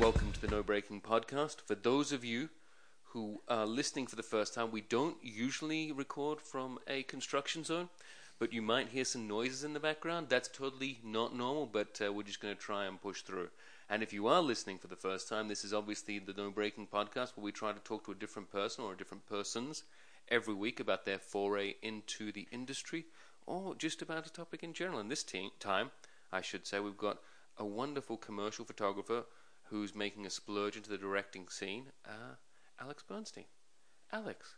Welcome to the No Braking Podcast. For those of you who are listening for the first time, we don't usually record from a construction zone, but you might hear some noises in the background. That's totally not normal, but uh, we're just going to try and push through. And if you are listening for the first time, this is obviously the No Braking Podcast where we try to talk to a different person or a different persons every week about their foray into the industry or just about a topic in general. And this time, I should say, we've got a wonderful commercial photographer who's making a splurge into the directing scene, uh, Alex Bernstein. Alex,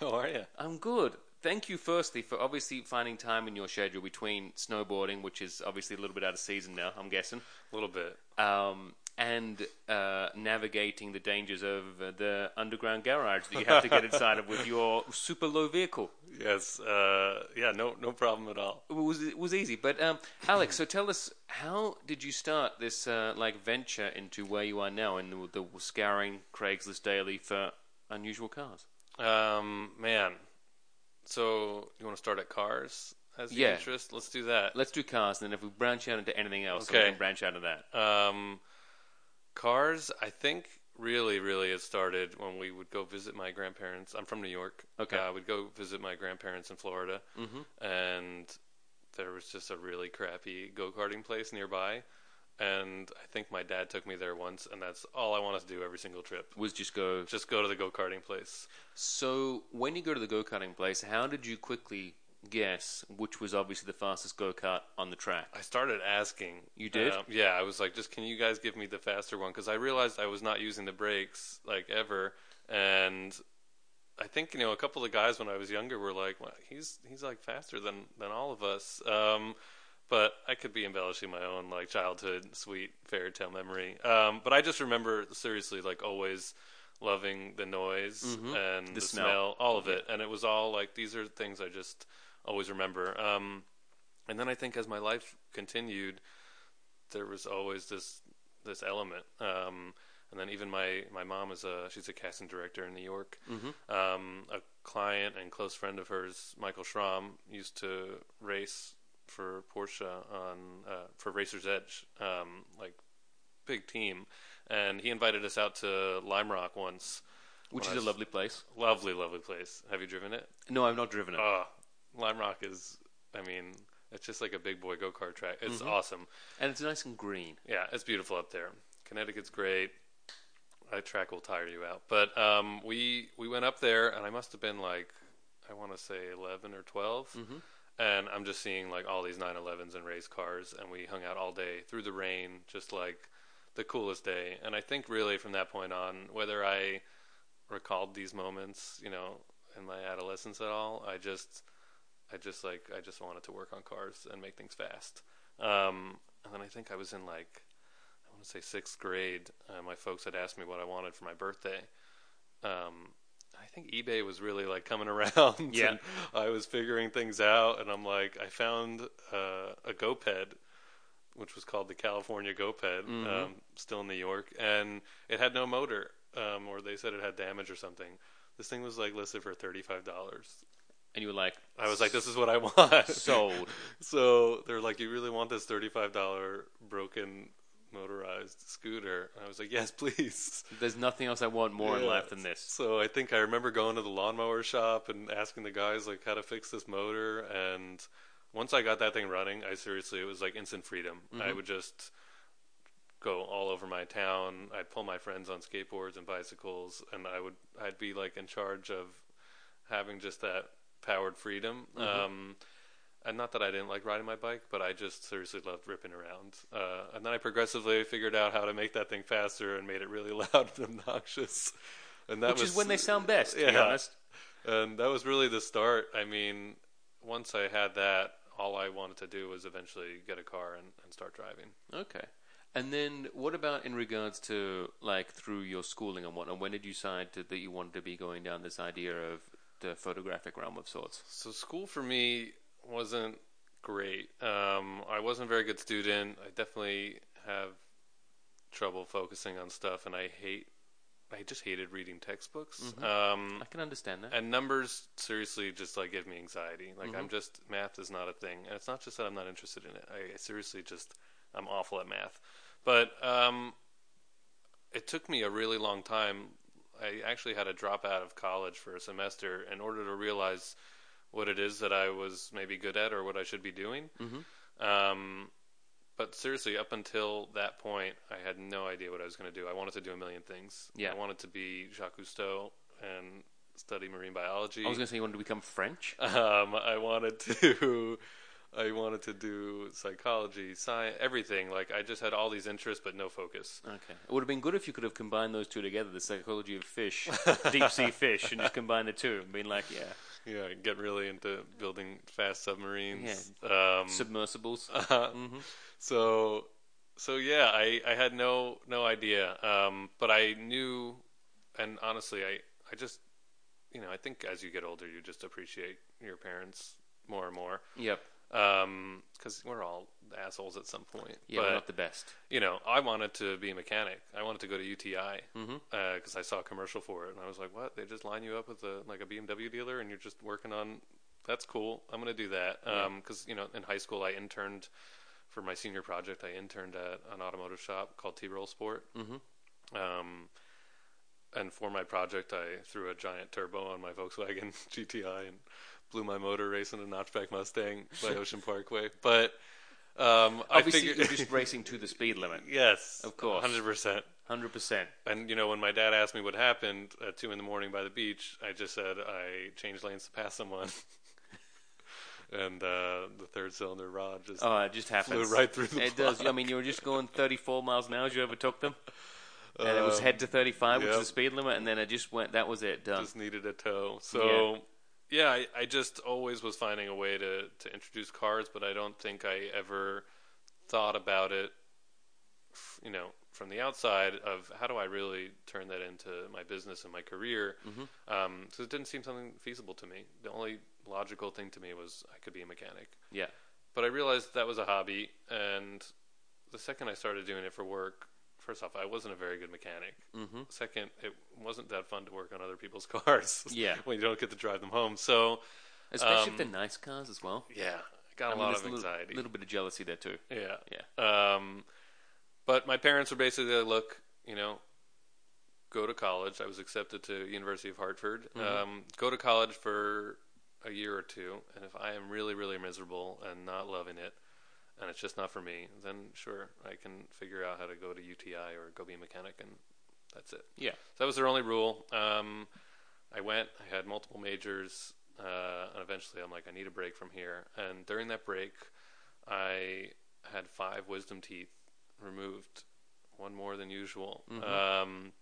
How are you? I'm good. Thank you, firstly, for obviously finding time in your schedule between snowboarding, which is obviously a little bit out of season now, I'm guessing, A little bit. um, and uh, navigating the dangers of uh, the underground garage that you have to get inside of with your super low vehicle. Yes. Uh, yeah. No. No problem at all. It was it was easy, but um, Alex, so tell us, how did you start this uh, like venture into where you are now in the, the scouring Craigslist daily for unusual cars? Um, man. So you want to start at cars as the Yeah. interest? Let's do that. Let's do cars, and then if we branch out into anything else, Okay. we can branch out of that. Um, cars. I think really, really it started when we would go visit my grandparents. I'm from New York. Okay. Uh, we'd go visit my grandparents in Florida, hmm and there was just a really crappy go karting place nearby. And I think my dad took me there once, and that's all I wanted to do every single trip. Was just go. Just go to the go karting place. So when you go to the go karting place, how did you quickly guess which was obviously the fastest go kart on the track? I started asking. You did? Um, yeah, I was like, just can you guys give me the faster one? Because I realized I was not using the brakes like ever, and I think you know a couple of guys when I was younger were like, well, he's he's like faster than than all of us. Um, but I could be embellishing my own like childhood sweet fairy tale memory. Um, but I just remember seriously like always loving the noise Mhm. and The the, smell. smell, all of it, and it was all like these are things I just always remember. Um, and then I think as my life continued, there was always this this element. Um, and then even my my mom is a she's a casting director in New York. Mm-hmm. Um, a client and close friend of hers, Michael Schramm, used to race for Porsche on uh, for Racer's Edge, um, like big team, and he invited us out to Lime Rock once. Which is a lovely place. Lovely, lovely place. Have you driven it? No, I've not driven it. Oh, Lime Rock is, I mean, it's just like a big boy go kart track. It's Mhm. awesome. and it's nice and green. Yeah, it's beautiful up there. Connecticut's great. That track will tire you out. But um, we we went up there, and I must have been like, I want to say eleven or 12 Mhm. and I'm just seeing like all these 911s and race cars, and we hung out all day through the rain, just like the coolest day. And I think really from that point on, whether I recalled these moments, you know, in my adolescence at all, I just, I just like, I just wanted to work on cars and make things fast. Um, and then I think I was in like, I want to say sixth grade. Uh, my folks had asked me what I wanted for my birthday. Um, I think eBay was really like coming around. Yeah. and I was figuring things out, and I'm like, I found uh, a GoPed, which was called the California GoPed, Mhm. um, still in New York, and it had no motor, um, or they said it had damage or something. This thing was like listed for thirty five dollars. And you were like, I was like, this is what I want. sold. So they're like, you really want this thirty-five dollar broken motorized scooter? And I was like, yes, please. There's nothing else I want more in life than this. So I think I remember going to the lawnmower shop and asking the guys like how to fix this motor. And once I got that thing running, I seriously it was like instant freedom. I Mhm. would just go all over my town. I'd pull my friends on skateboards and bicycles, and I would I'd be like in charge of having just that powered freedom. Mhm. Um, and not that I didn't like riding my bike, but I just seriously loved ripping around. Uh, and then I progressively figured out how to make that thing faster and made it really loud and obnoxious. And that Which was is when they sound best, to be honest. and that was really the start. I mean, once I had that, all I wanted to do was eventually get a car and, and start driving. Okay. And then what about in regards to like through your schooling and whatnot? When did you decide to, that you wanted to be going down this idea of the photographic realm of sorts? So school for me wasn't great. Um, I wasn't a very good student. I definitely have trouble focusing on stuff, and I hate. I just hated reading textbooks. Mhm. Um, I can understand that. and numbers seriously just like give me anxiety. Like Mhm. I'm just math is not a thing, and it's not just that I'm not interested in it. I, I seriously just I'm awful at math. But um, it took me a really long time. I actually had to drop out of college for a semester in order to realize what it is that I was maybe good at or what I should be doing. Mhm. Um, but seriously, up until that point, I had no idea what I was going to do. I wanted to do a million things. Yeah. I wanted to be Jacques Cousteau and study marine biology. I was going to say you wanted to become French. Um, I wanted to, I wanted to do psychology, science, everything. Like I just had all these interests, but no focus. Okay. It would have been good if you could have combined those two together, the psychology of fish, deep sea fish, and just combine the two and been like, yeah, Yeah, get really into building fast submarines. Um, submersibles. uh, hmm so, so yeah, I, I had no no idea, um, but I knew, and honestly, I I just, you know, I think as you get older, you just appreciate your parents more and more. Yep. Because we're all assholes at some point. Yeah, but we're not the best. you know, I wanted to be a mechanic. I wanted to go to UTI because I saw a commercial for it, and I was like, "What? They just line you up with a like a BMW dealer, and you're just working on? That's cool. I'm going to do that." Yeah. Because you know, in high school, I interned for my senior project. I interned at an automotive shop called T Roll Sport. hmm Um, and for my project, I threw a giant turbo on my Volkswagen GTI and blew my motor racing a notchback Mustang by Ocean Parkway. But um, I Obviously, figured, you're just racing to the speed limit. yes, Of course. hundred percent. Hundred percent. And you know, when my dad asked me what happened at two in the morning by the beach, I just said I changed lanes to pass someone, and uh, the third cylinder rod just Oh, it just happens. flew right through the. It does. I mean, you were just going 34 miles an hour as you overtook them, and it was Um, head to 35, which is the speed limit, and then it just went. That was it. Done. just needed a tow. So yeah, I, I just always was finding a way to to introduce cars, but I don't think I ever thought about it. You know, from the outside of how do I really turn that into my business and my career? Mhm. Um, so it didn't seem something feasible to me. The only logical thing to me was I could be a mechanic. Yeah. But I realized that was a hobby, and the second I started doing it for work, first off, I wasn't a very good mechanic. hmm Second, it wasn't that fun to work on other people's cars. Yeah. when you don't get to drive them home. So Especially if Um, they're nice cars as well. yeah, got I a mean, lot of a little, little bit of jealousy there too. Yeah, Yeah. Um, but my parents were basically like, look, you know, go to college. I was accepted to University of Hartford. Mhm. Um, go to college for a year or two, and if I am really, really miserable and not loving it, and it's just not for me, then sure, I can figure out how to go to UTI or go be a mechanic, and that's it. Yeah. So that was their only rule. Um, I went. I had multiple majors, uh, and eventually, I'm like, I need a break from here. And during that break, I had five wisdom teeth removed, one more than usual. Mhm. Um,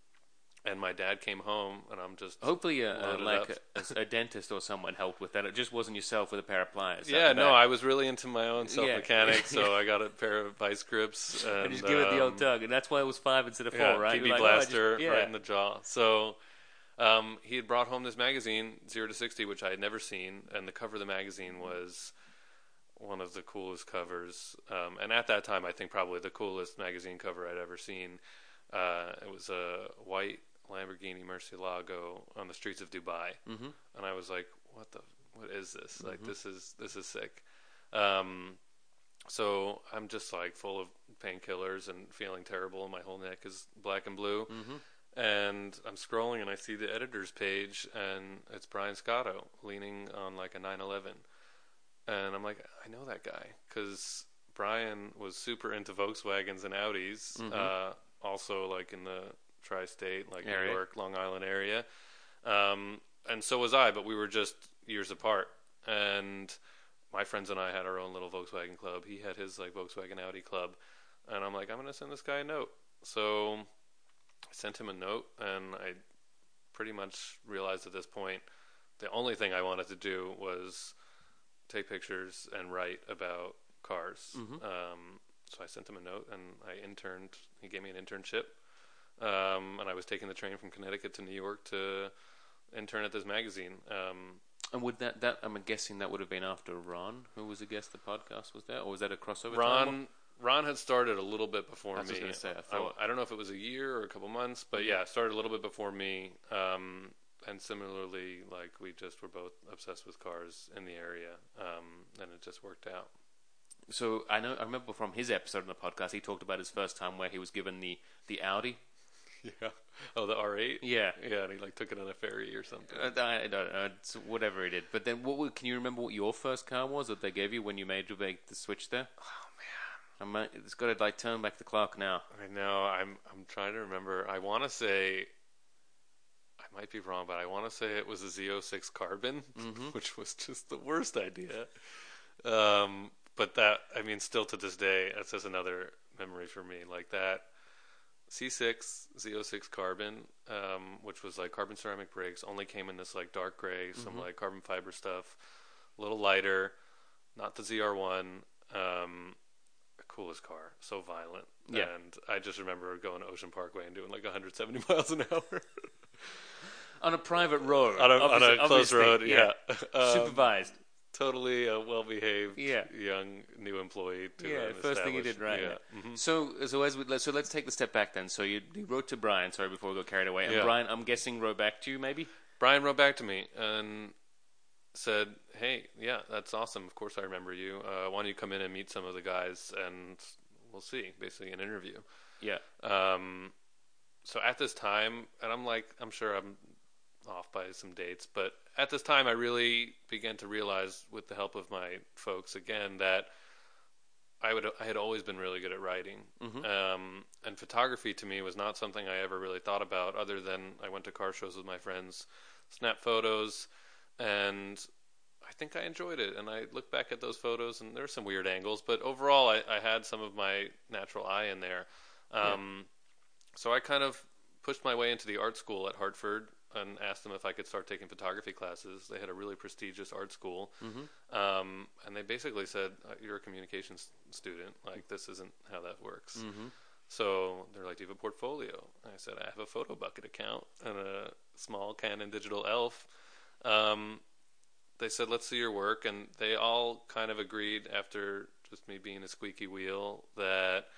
and my dad came home, and I'm just Hopefully, uh, uh, Loaded like a, a dentist or someone helped with that. It just wasn't yourself with a pair of pliers. yeah. No. I was really into my own self Yeah. mechanic, so I got a pair of vice grips and, And just give it the old um, tug, and that's why it was five instead of four, yeah, right? PB You're like, oh, blaster just- yeah. right in the jaw. So um, he had brought home this magazine, Zero to Sixty, which I had never seen, and the cover of the magazine was one of the coolest covers. Um, and at that time, I think probably the coolest magazine cover I'd ever seen. Uh, it was a white Lamborghini Murcielago on the streets of Dubai, Mhm. and I was like, "What the? What is this? Like, Mhm. this is this is sick." Um, so I'm just like full of painkillers and feeling terrible, and my whole neck is black and blue. Mhm. And I'm scrolling, and I see the editor's page, and it's Brian Scotto leaning on like a 911, and I'm like, I know that guy because Brian was super into Volkswagens and Audis, Mhm. uh, also like in the tri-state, like Area. New York, Long Island area, um, and so was I, but we were just years apart, and my friends and I had our own little Volkswagen club. He had his like Volkswagen Audi club, and I'm like, I'm gonna send this guy a note. So I sent him a note, and I pretty much realized at this point the only thing I wanted to do was take pictures and write about cars. Mhm. Um, so I sent him a note, and I interned. He gave me an internship, um, and I was taking the train from Connecticut to New York to intern at this magazine. Um, And would that that I'm guessing that would have been after Ron, who was a guest. The podcast was there, or was that a crossover? Ron Ron had started a little bit before That's me. I say, I I, thought- I don't know if it was a year or a couple months, but yeah, it started a little bit before me. Um, and similarly, like we just were both obsessed with cars in the area, um, and it just worked out. So I know I remember from his episode on the podcast, he talked about his first time where he was given the the Audi, Yeah. Oh, the R8. Yeah. Yeah, and he like took it on a ferry or something. Uh, I, I don't know, it's whatever he did. But then, what can you remember what your first car was that they gave you when you made your make the switch there? oh man, I might, it's got to like turn back the clock now. I know. I'm I'm trying to remember. I want to say. I might be wrong, but I want to say it was a Z06 Carbon, which was just the worst idea. Um, but that, I mean, still to this day, that's just another memory for me. Like that C6 Z06 Carbon, um, which was like carbon ceramic brakes, only came in this like dark gray, some like carbon fiber stuff, a little lighter, not the ZR1. Um, coolest car, so violent. Yeah. And I just remember going to Ocean Parkway and doing like 170 miles an hour On a private road. on a, on a close obviously, road. Yeah. Um, Supervised. Totally a well-behaved, Yeah. young new employee. To Yeah, first thing you did, right? Yeah. Mhm. So, so as we, let's- so let's take the step back then. So you, you wrote to Brian. Sorry, before we got carried away. And Yeah. Brian, I'm guessing wrote back to you, maybe. Brian wrote back to me and said, "Hey, yeah, that's awesome. Of course, I remember you. Uh, why don't you come in and meet some of the guys, and we'll see. Basically, an interview." Yeah. Um, so at this time, and I'm like, I'm sure I'm off by some dates, but at this time, I really began to realize, with the help of my folks again, that I would I had always been really good at writing, um, and photography to me was not something I ever really thought about, other than I went to car shows with my friends, snap photos, and I think I enjoyed it. And I look back at those photos, and there were some weird angles, but overall, I, I had some of my natural eye in there. Um, So I kind of pushed my way into the art school at Hartford and asked them if I could start taking photography classes. They had a really prestigious art school, um, and they basically said, uh, "You're a communications student. Like this isn't how that works." So they're like, "Do you have a portfolio?" And I said, "I have a Photobucket account and a small Canon digital ELPH." Um, they said, "Let's see your work," and they all kind of agreed after just me being a squeaky wheel that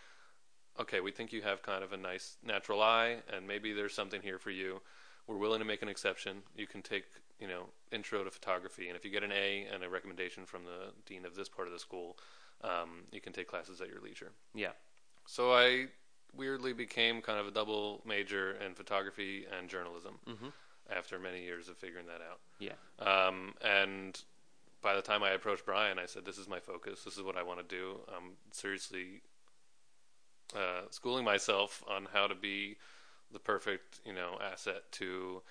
okay, we think you have kind of a nice natural eye, and maybe there's something here for you. We're willing to make an exception. You can take, you know, intro to photography, and if you get an A and a recommendation from the dean of this part of the school, um, you can take classes at your leisure. Yeah. So I weirdly became kind of a double major in photography and journalism after many years of figuring that out. Yeah. Um, and by the time I approached Brian, I said, "This is my focus. This is what I want to do. I'm seriously uh, schooling myself on how to be the perfect, you know, asset to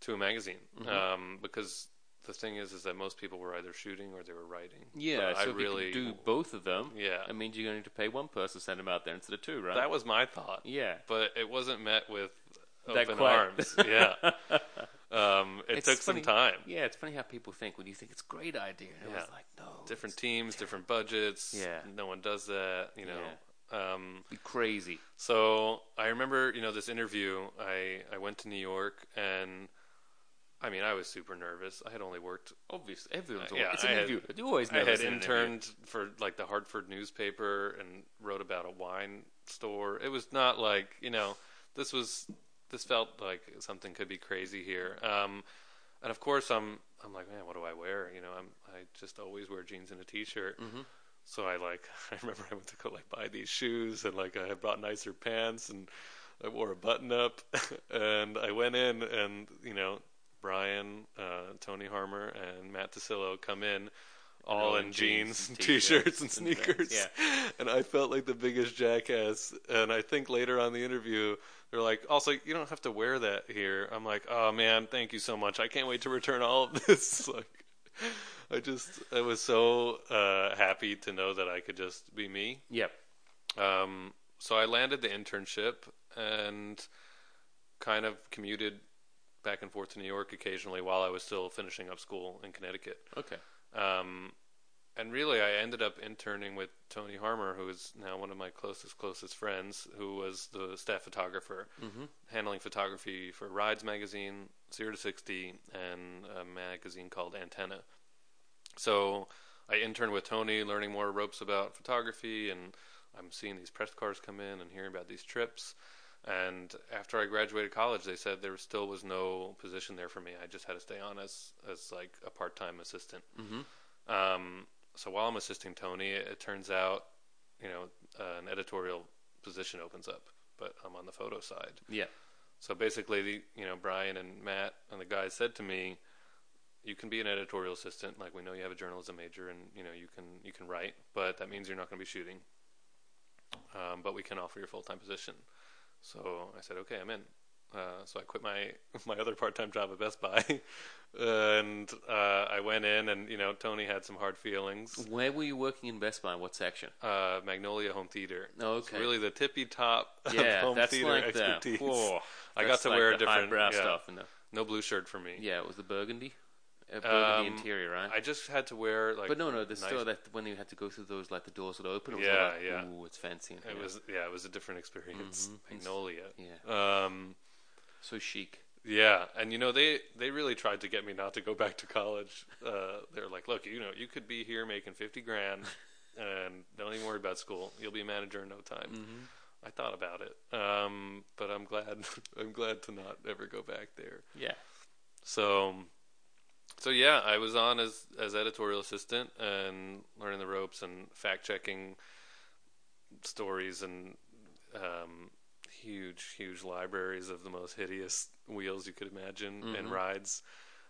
to a magazine. Mm-hmm. Um, because the thing is, is that most people were either shooting or they were writing. Yeah. But so I if really you can do both of them, Yeah. it means you're going to pay one person to send them out there instead of two, right? that was my thought. yeah. but it wasn't met with That open quite- arms. Yeah, um, it It's took funny- some time. Yeah, it's funny how people think when you think it's a great idea. And Yeah. It was like, no. Different teams, different budgets. Yeah. no one does that. You know. Um, crazy. so I remember, you know, this interview. I I went to New York, and I mean, I was super nervous. I had only worked. Obviously, everyone's Uh, yeah, it's an I had- interview. You always I had in an interview. interned for like the Hartford newspaper and wrote about a wine store. It was not like you know, this was this felt like something could be crazy here. Um, and of course, I'm I'm like, man, what do I wear? You know, I'm I just always wear jeans and a t-shirt. Mm-hmm. So I like I remember I went to go like buy these shoes and like I had bought nicer pants and I wore a button up and I went in and you know Brian, uh, Tony Harmer, and Matt Tasillo come in all in jeans, and t-shirts and and sneakers. And I felt like the biggest jackass. And I think later on the interview, they're like, also, you don't have to wear that here. I'm like, oh man, thank you so much. I can't wait to return all of this. like, I just, I was so uh, happy to know that I could just be me. Yep. Um, so I landed the internship and kind of commuted back and forth to New York occasionally while I was still finishing up school in Connecticut. Okay. Um, and really, I ended up interning with Tony Harmer, who is now one of my closest, closest friends, who was the staff photographer, handling photography for Rides magazine, Zero to 60, and a magazine called Antenna. So I interned with Tony, learning more ropes about photography, and I'm seeing these press cars come in and hearing about these trips. And after I graduated college, they said there still was no position there for me. I just had to stay on as as like a part time assistant. Mm-hmm. Um, so while I'm assisting Tony, it, it turns out, you know, uh, an editorial position opens up but I'm on the photo side. Yeah. So basically, the, you know, Brian and Matt and the guys said to me, "You can be an editorial assistant. Like we know you have a journalism major, and you know you can you can write, but that means you're not going to be shooting. Um, but we can offer you a full time position." So I said, "Okay, I'm in." Uh, so I quit my my other part time job at Best Buy, and uh, I went in, and you know Tony had some hard feelings. Where were you working in Best Buy? What section? Uh, Magnolia Home Theater. Oh, okay. really the tippy top yeah, home that's theater like the. expertise. Whoa, I got to like wear a different yeah, stuff. No blue shirt for me. yeah, it was the burgundy, uh, Um, interior, right? I just had to wear like. but no, no, the nice- store that when you had to go through those like the doors would open. It was Yeah, like, yeah. Ooh, it's fancy. It here. was yeah, it was a different experience. Mhm. Magnolia. Yeah, Um, so chic. yeah, and you know they they really tried to get me not to go back to college. Uh, they're like, look, you know, you could be here making fifty grand, and don't even worry about school. You'll be a manager in no time. Mm-hmm. I thought about it, um, but I'm glad I'm glad to not ever go back there. Yeah. So, so yeah, I was on as as editorial assistant and learning the ropes and fact checking stories and um, huge, huge libraries of the most hideous wheels you could imagine and Mhm. rides.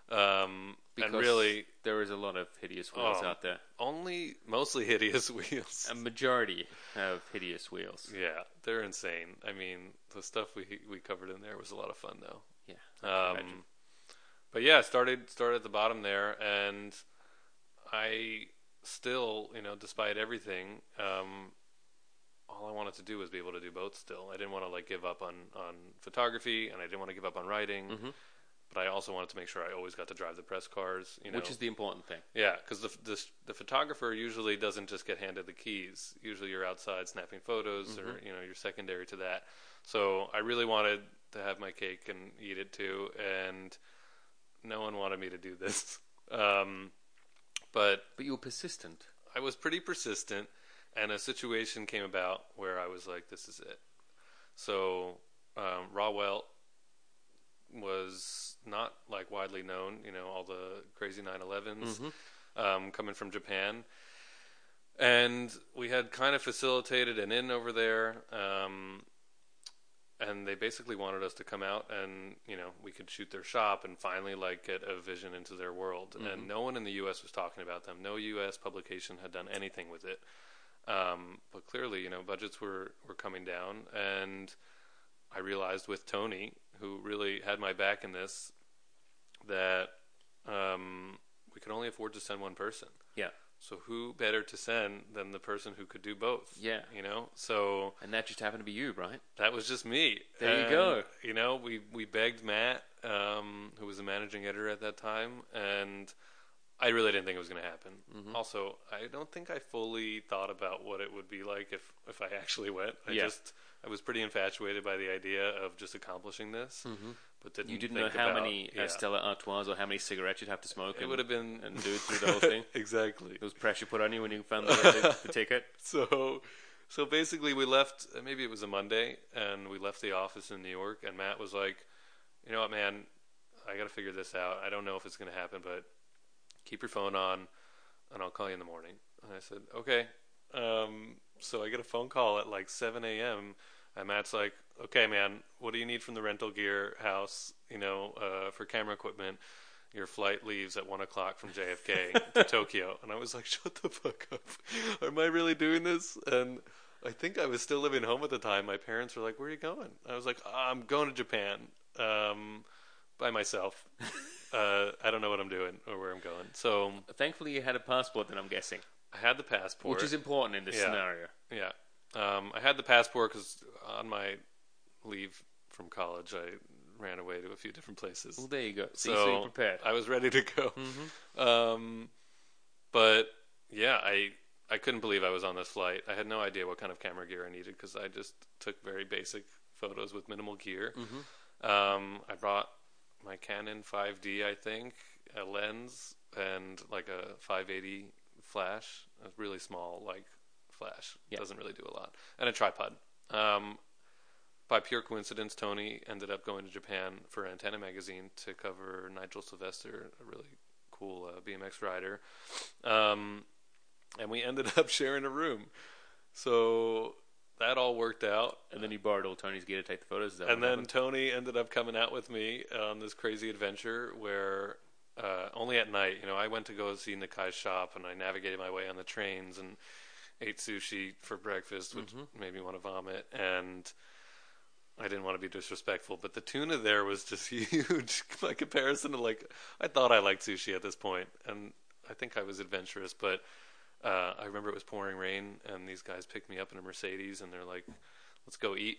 Um, Because and really, there is a lot of hideous wheels Oh. out there. only mostly hideous wheels. A majority have hideous wheels. yeah, they're insane. I mean, the stuff we we covered in there was a lot of fun, though. Yeah. I can imagine. Um, but yeah, started started at the bottom there, and I still, you know, despite everything, um, all I wanted to do was be able to do both. Still, I didn't want to like give up on on photography, and I didn't want to give up on writing. Mhm. But I also wanted to make sure I always got to drive the press cars. You know, Which is the important thing. yeah, because the, the the photographer usually doesn't just get handed the keys. Usually, you're outside snapping photos, or you know, you're secondary to that. So I really wanted to have my cake and eat it too, and no one wanted me to do this. Um, but But you were persistent. I was pretty persistent, and a situation came about where I was like, "This is it." So um, Rauh-Welt was not like widely known. You know, all the crazy 911s Mhm. um, coming from Japan, and we had kind of facilitated an in over there. Um, and they basically wanted us to come out and you know we could shoot their shop and finally like get a vision into their world. Mhm. and no one in the us was talking about them. No us publication had done anything with it. Um, but clearly you know budgets were were coming down. And i realized with tony who really had my back in this that um, we could only afford to send one person. Yeah. So who better to send than the person who could do both Yeah. you know so And that just happened to be you, right? that was just me. There you go. You know, we we begged Matt, um, who was the managing editor at that time, and I really didn't think it was going to happen. Mhm. Also, I don't think I fully thought about what it would be like if if I actually went. I Yeah. just I was pretty infatuated by the idea of just accomplishing this, Mm-hmm. But didn't You didn't know how about- many yeah. Stella Artois or how many cigarettes you'd have to smoke. It and, would have been and do it through the whole thing. exactly. There was pressure put on you when you found the, the, ticket. so so basically we left uh, maybe it was a monday and we left the office in new york and matt was like you know what man i gotta figure this out i don't know if it's gonna happen but keep your phone on and i'll call you in the morning and i said okay um, so i get a phone call at like 7 a.m and matt's like okay man what do you need from the rental gear house you know uh, for camera equipment your flight leaves at one o'clock from JFK to Tokyo. And I was like, shut the fuck up. Am I really doing this? And I think I was still living home at the time. My parents were like, where are you going? I was like, I'm going to Japan um, by myself. uh, I don't know what I'm doing or where I'm going. So Thankfully, you had a passport, then I'm guessing, I had the passport. which is important in this Yeah. scenario. Yeah. Um, I had the passport because on my leave from college, I ran away to a few different places. Well, there you go. See, So, so, you're prepared. I was ready to go. Mm-hmm. Um, but yeah, I I couldn't believe I was on this flight. I had no idea what kind of camera gear I needed because I just took very basic photos with minimal gear. Mm-hmm. Um, I brought my Canon 5D, I think, a lens and like a 580 flash, a really small like flash. Yeah. Doesn't really do a lot, and a tripod. Um, by pure coincidence, Tony ended up going to Japan for Antenna magazine to cover Nigel Sylvester, a really cool uh, BMX rider, um, and we ended up sharing a room. So that all worked out. And then you borrowed old Tony's gear to take the photos. And then happened? Tony ended up coming out with me on this crazy adventure where uh, only at night, you know, I went to go see Nakai's shop and I navigated my way on the trains and ate sushi for breakfast, which Mm-hmm. made me want to vomit. And I didn't want to be disrespectful, but the tuna there was just huge by comparison to like I thought I liked sushi at this point, and I think I was adventurous, but uh, I remember it was pouring rain, and these guys picked me up in a Mercedes, and they're like, "Let's go eat."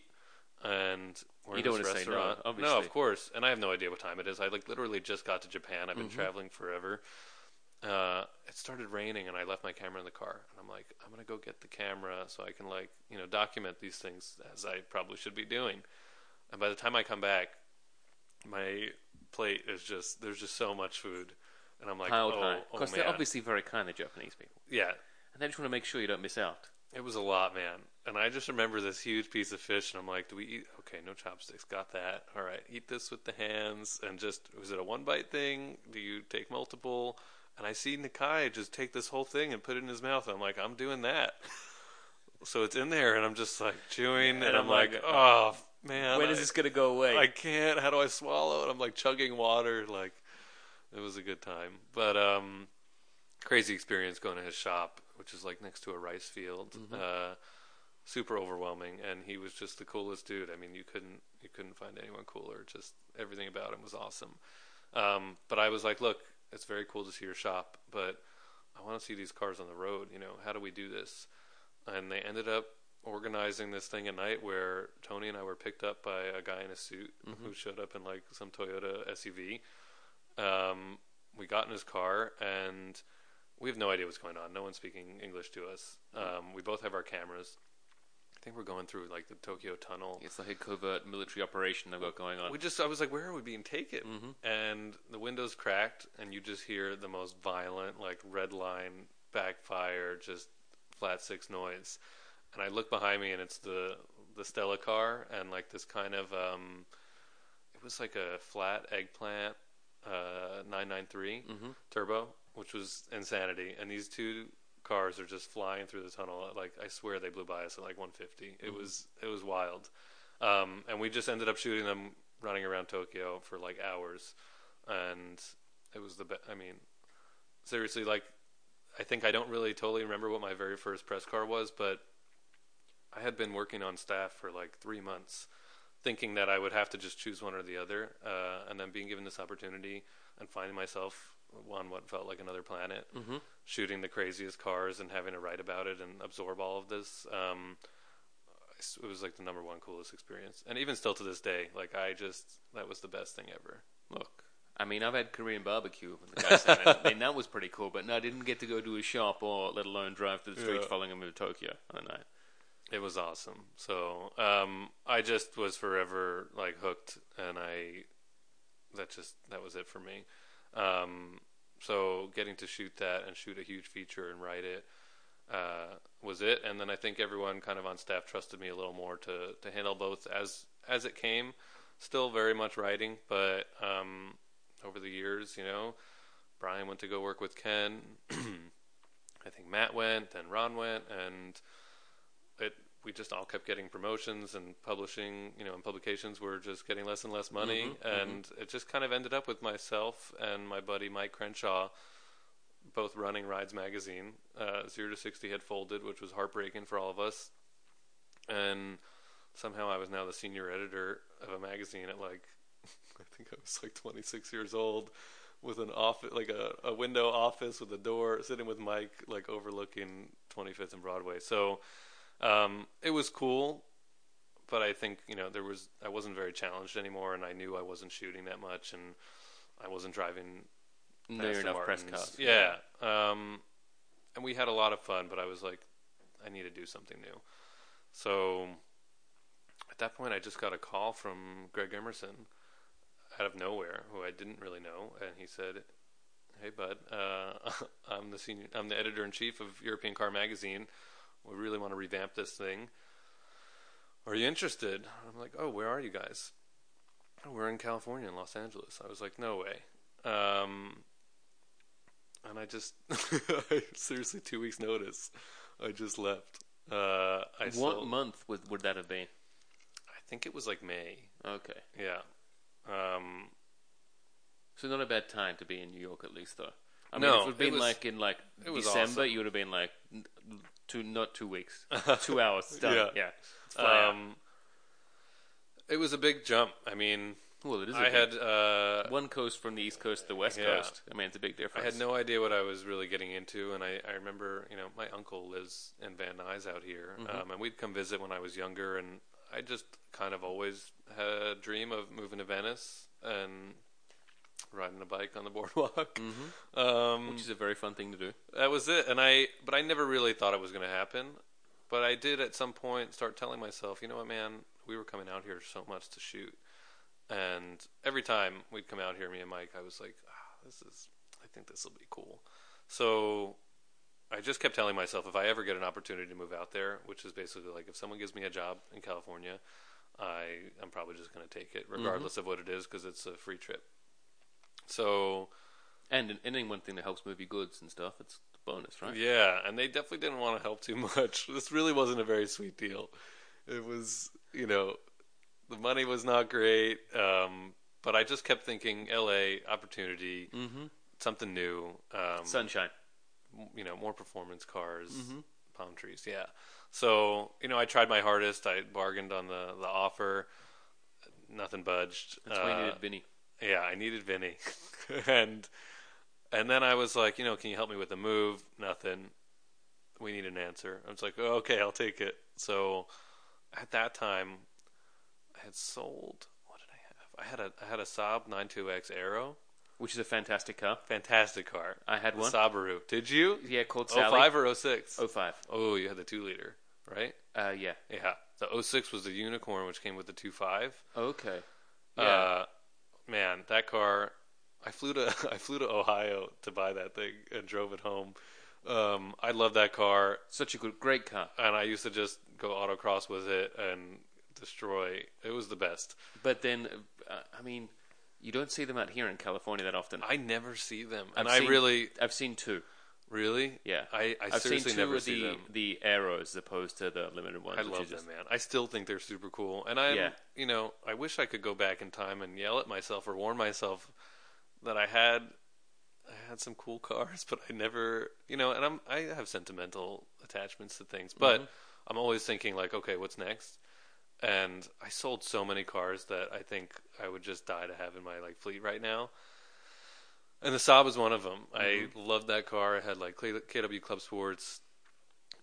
And we're You in this no, restaurant. obviously. No, of course. And I have no idea what time it is. I like literally just got to Japan. I've been Mm-hmm. traveling forever. Uh, it started raining, and I left my camera in the car. And I'm like, I'm gonna go get the camera so I can like you know document these things as I probably should be doing. And by the time I come back, my plate is just there's just so much food, and I'm like, piled oh, high. oh Because they're obviously very kind, the Japanese people. yeah. And they just want to make sure you don't miss out. It was a lot, man. And I just remember this huge piece of fish, and I'm like, do we eat? Okay, no chopsticks. Got that. All right, eat this with the hands. And just, was it a one bite thing? Do you take multiple? And I see Nakai just take this whole thing and put it in his mouth. I'm like, I'm doing that. So it's in there, and I'm just like chewing, and, And I'm, I'm like, like, oh, man. when I, is this going to go away? I can't. How do I swallow it? I'm like chugging water. Like, it was a good time. But, um, crazy experience going to his shop, which is like next to a rice field. Uh, super overwhelming, and he was just the coolest dude. I mean, you couldn't you couldn't find anyone cooler. Just everything about him was awesome. Um, but I was like, look, it's very cool to see your shop, but I want to see these cars on the road. You know, how do we do this? And they ended up organizing this thing at night where Tony and I were picked up by a guy in a suit who showed up in like some Toyota SUV. Um, we got in his car and we have no idea what's going on. No one's speaking English to us. Um, we both have our cameras. Think we're going through like the Tokyo Tunnel. it's like a covert military operation they've got going on. We just, I was like, where are we being taken? And the windows cracked, and you just hear the most violent, like red line backfire, just flat six noise. And I look behind me, and it's the the Stella car, and like this kind of, um, it was like a flat eggplant, uh, 993 turbo, which was insanity. And these two cars are just flying through the tunnel. Like I swear they blew by us at like 150. It was it was wild. Um, and we just ended up shooting them running around Tokyo for like hours, and it was the best. I mean, seriously, like I think I don't really totally remember what my very first press car was, but I had been working on staff for like three months, thinking that I would have to just choose one or the other, uh, and then being given this opportunity and finding myself on what felt like another planet, Mhm. shooting the craziest cars and having to write about it and absorb all of this. Um, it was like the number one coolest experience, and even still to this day, like I just that was the best thing ever. Look, I mean, I've had Korean barbecue, and the guy said it. I mean, that was pretty cool, but no, I didn't get to go to a shop or let alone drive to the streets Yeah. following him to Tokyo a night. It was awesome. So um, I just was forever like hooked, and I that just that was it for me. Um, so getting to shoot that and shoot a huge feature and write it uh, was it. And then I think everyone kind of on staff trusted me a little more to to handle both as as it came. Still very much writing, but um, over the years, you know, Brian went to go work with Ken. I think Matt went, then Ron went, and we just all kept getting promotions and publishing, you know, and publications were just getting less and less money, Mhm, and it just kind of ended up with myself and my buddy Mike Crenshaw, both running Rides magazine. Uh, Zero to sixty had folded, which was heartbreaking for all of us, and somehow I was now the senior editor of a magazine at like, I think I was like 26 years old. With an office, like a, a window office with a door, sitting with Mike, like overlooking 25th and Broadway. So, um, it was cool, but I think you know there was I wasn't very challenged anymore, and I knew I wasn't shooting that much, and I wasn't driving Near enough press cars. Yeah, um, and we had a lot of fun, but I was like, I need to do something new. So at that point, I just got a call from Greg Emerson out of nowhere, who I didn't really know, and he said, "Hey, bud, uh, I'm the senior, I'm the editor in chief of European Car Magazine. We really want to revamp this thing. Are you interested?" I'm like, "Oh, where are you guys?" "Oh, we're in California, in Los Angeles. I was like, no way. Um, and I just, seriously, two weeks' notice, I just left. Uh, I what sold, month would would that have been? I think it was like May. Okay, Yeah. Um, so not a bad time to be in New York, at least, though. I mean, No, if it would it been was- like in like December, awesome. you would have been like two, not two weeks, two hours done. Yeah. Yeah, um, it was a big jump. I mean, well, it is. a I had uh, one coast from the east coast to the west Yeah. coast. I mean, it's a big difference. I had no idea what I was really getting into, and I, I remember, you know, my uncle lives in Van Nuys out here, Mm-hmm. um, and we'd come visit when I was younger, and I just kind of always had a dream of moving to Venice and riding a bike on the boardwalk. hmm Um, which is a very fun thing to do. that was it, and I, but I never really thought it was going to happen. But I did at some point start telling myself, you know what, man, we were coming out here so much to shoot, and every time we'd come out here, me and Mike, I was like, ah, this is, I think this will be cool. So I just kept telling myself, if I ever get an opportunity to move out there, which is basically like if someone gives me a job in California, I I'm probably just going to take it, regardless of what it is, because it's a free trip. So And any one thing that helps move your goods and stuff, it's a bonus, right? Yeah, and they definitely didn't want to help too much. This really wasn't a very sweet deal. It was, you know, the money was not great, um, but I just kept thinking, L.A. opportunity, Mm-hmm. something new, um, Sunshine. you know, more performance cars, Mhm. palm trees. Yeah. So you know, I tried my hardest. I bargained on the the offer. Nothing budged. That's why you Uh, needed Vinny. Yeah, I needed Vinny, and and then I was like, you know, can you help me with the move? Nothing. We need an answer. I was like, oh, okay, I'll take it. So at that time, I had sold. What did I have? I had a I had a Saab 9-2X Aero, Which is a fantastic car. fantastic car. I had The one. Subaru. Did you? Yeah, called Oh Sally. five or 06? Oh five. Oh, you had the two liter, right? Uh, yeah. Yeah. The 06 was the unicorn, which came with the 2.5. Okay. Yeah. Uh, man, that car. I flew to I flew to Ohio to buy that thing and drove it home. Um, I love that car, Such a good, great car. and I used to just go autocross with it and destroy. It was the best. But then, uh, I mean, you don't see them out here in California that often. I never see them, I've and I seen- really, I've seen two. Really, Yeah. I, I have seen seriously two never of see the them. the arrows as opposed to the limited ones. I which love is just, them, man. I still think they're super cool, and I, Yeah. am you know, I wish I could go back in time and yell at myself or warn myself that I had, I had some cool cars, but I never, you know, and I'm, I have sentimental attachments to things, but Mhm. I'm always thinking like, okay, what's next? And I sold so many cars that I think I would just die to have in my like fleet right now. And the Saab was one of them. I Mm-hmm. loved that car. It had like KW Club Sports,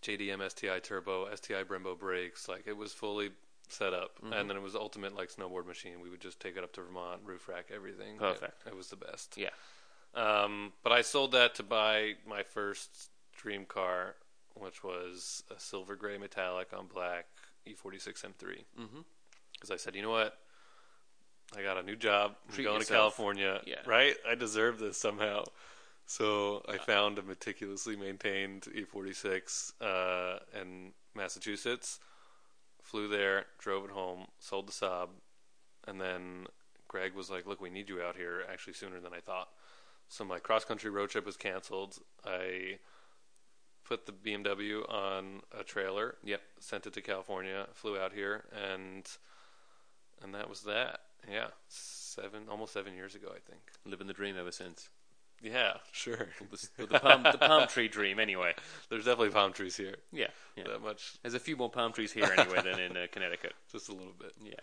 JDM STI Turbo, STI Brembo brakes. Like it was fully set up, Mhm. and then it was the ultimate like snowboard machine. We would just take it up to Vermont, roof rack, everything. Perfect. It, it was the best. Yeah. Um, but I sold that to buy my first dream car, which was a silver gray metallic on black E46 M3. Mm-hmm. Because I said, you know what? I got a new job. I'm Treat going to. California. Yeah. Right? I deserve this somehow. So I found a meticulously maintained E46 uh, in Massachusetts. Flew there, drove it home, sold the Saab, and then Greg was like, "Look, we need you out here actually sooner than I thought." So my cross country road trip was canceled. I put the BMW on a trailer. Yep. Sent it to California. Flew out here, and and that was that. Yeah, seven almost seven years ago, I think. Living the dream ever since. Yeah, sure. The, the palm the palm tree dream, anyway. There's definitely palm trees here. Yeah. Yeah. That much, There's a few more palm trees here anyway than in uh, Connecticut. just a little bit. Yeah.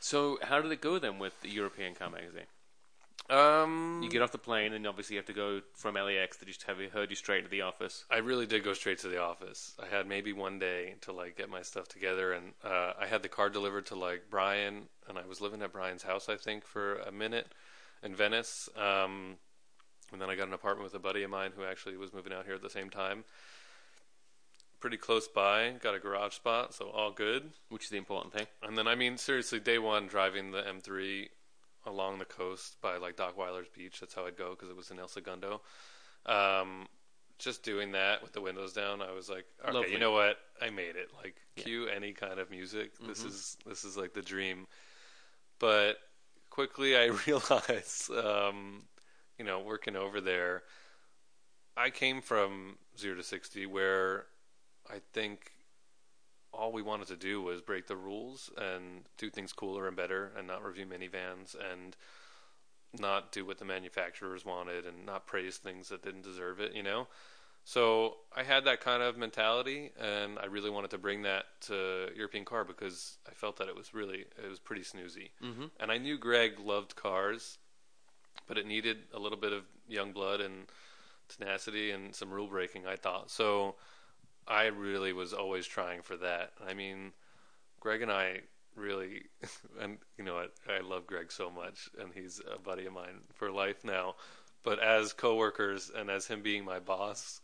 So how did it go then with the European Car Magazine? Um, You get off the plane and obviously you have to go from LAX. They just have you heard you straight to the office. I really did go straight to the office. I had maybe one day to like get my stuff together, and uh, I had the car delivered to like Brian, and I was living at Brian's house, I think, for a minute in Venice. Um, and then I got an apartment with a buddy of mine who actually was moving out here at the same time. Pretty close by, got a garage spot, so all good. Which is the important thing. And then, I mean, seriously, day one driving the M3 along the coast by like Dockweiler's Beach. That's how I'd go because it was in El Segundo. Um, just doing that with the windows down, I was like, okay, Lovely. you know what? I made it. Like, Yeah. cue any kind of music. This Mhm. is this is like the dream. But quickly, I realized, um, you know, working over there, I came from zero to sixty, where I think all we wanted to do was break the rules and do things cooler and better, and not review minivans and not do what the manufacturers wanted and not praise things that didn't deserve it. You know. So I had that kind of mentality, and I really wanted to bring that to European Car because I felt that it was really it was pretty snoozy, Mm-hmm. and I knew Greg loved cars, but it needed a little bit of young blood and tenacity and some rule breaking. I thought so. I really was always trying for that. I mean, Greg and I really, and you know what, I love Greg so much, and he's a buddy of mine for life now. But as coworkers and as him being my boss,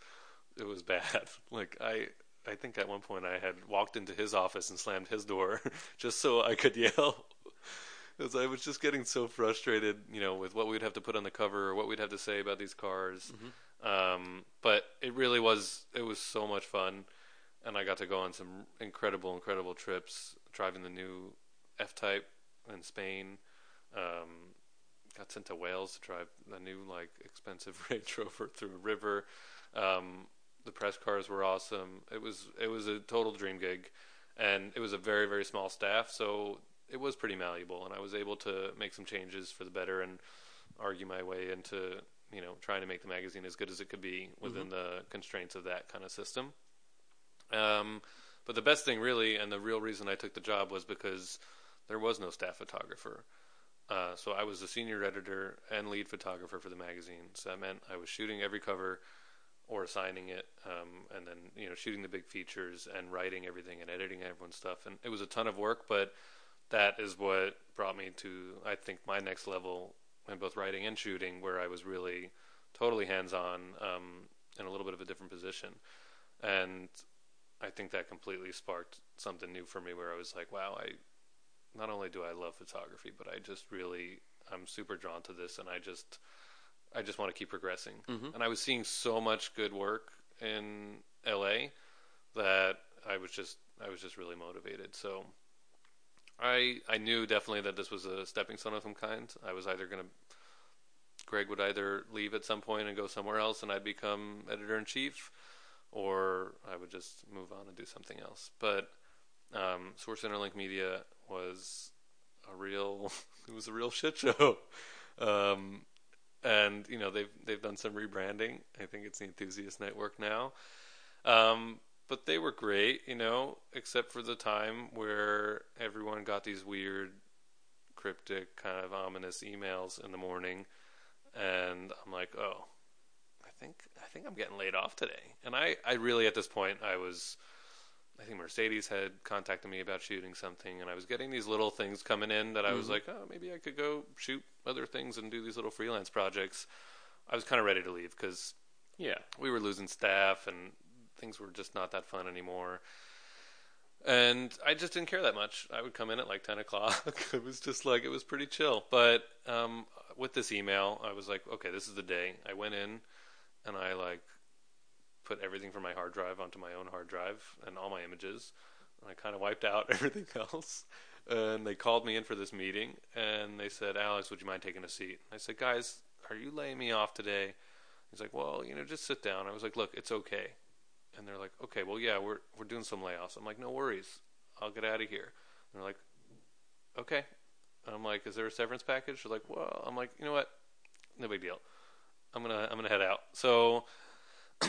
it was bad. Like I, I think at one point I had walked into his office and slammed his door just so I could yell. Because I was just getting so frustrated, you know, with what we'd have to put on the cover or what we'd have to say about these cars. Mm-hmm. Um, but it really was, it was so much fun. And I got to go on some incredible, incredible trips, driving the new F Type in Spain. Um, got sent to Wales to drive a new, like, expensive Range Rover through a river. Um, the press cars were awesome. It was, it was a total dream gig. And it was a very, very small staff. So it was pretty malleable. And I was able to make some changes for the better and argue my way into you know trying to make the magazine as good as it could be within the constraints of that kind of system. Um, but the best thing, really, and the real reason I took the job was because there was no staff photographer. Uh, so I was the senior editor and lead photographer for the magazine. So that meant I was shooting every cover or assigning it, um, and then you know shooting the big features and writing everything and editing everyone's stuff. And it was a ton of work, but that is what brought me to I think my next level in both writing and shooting, where I was really totally hands on um, in a little bit of a different position. And I think that completely sparked something new for me where I was like, wow, I not only do I love photography, but I just really I'm super drawn to this and I just I just want to keep progressing. Mhm. And I was seeing so much good work in LA that I was just I was just really motivated. So I I knew definitely that this was a stepping stone of some kind. I was either going to Greg would either leave at some point and go somewhere else and I'd become editor in chief or I would just move on and do something else. But um, Source Interlink Media was a real it was a real shit show. Um, and you know they've they've done some rebranding. I think it's the Enthusiast Network now. Um, but they were great, you know, except for the time where everyone got these weird, cryptic, kind of ominous emails in the morning, and I'm like, oh, I think I think I'm getting laid off today. And I, I really at this point I was, I think Mercedes had contacted me about shooting something, and I was getting these little things coming in that I was Mhm. like, oh, maybe I could go shoot other things and do these little freelance projects. I was kind of ready to leave because Yeah. we were losing staff and things were just not that fun anymore. And I just didn't care that much. I would come in at like 10 o'clock. it was just like, it was pretty chill. But um, with this email, I was like, okay, this is the day. I went in and I like put everything from my hard drive onto my own hard drive and all my images. And I kind of wiped out everything else. And they called me in for this meeting and they said, Alex, would you mind taking a seat? I said, guys, are you laying me off today? He's like, well, you know, just sit down. I was like, look, it's okay. And they're like, okay, well, yeah, we're we're doing some layoffs. I'm like, no worries, I'll get out of here. And they're like, okay. And I'm like, is there a severance package? They're like, well, I'm like, you know what, no big deal. I'm gonna I'm gonna head out. So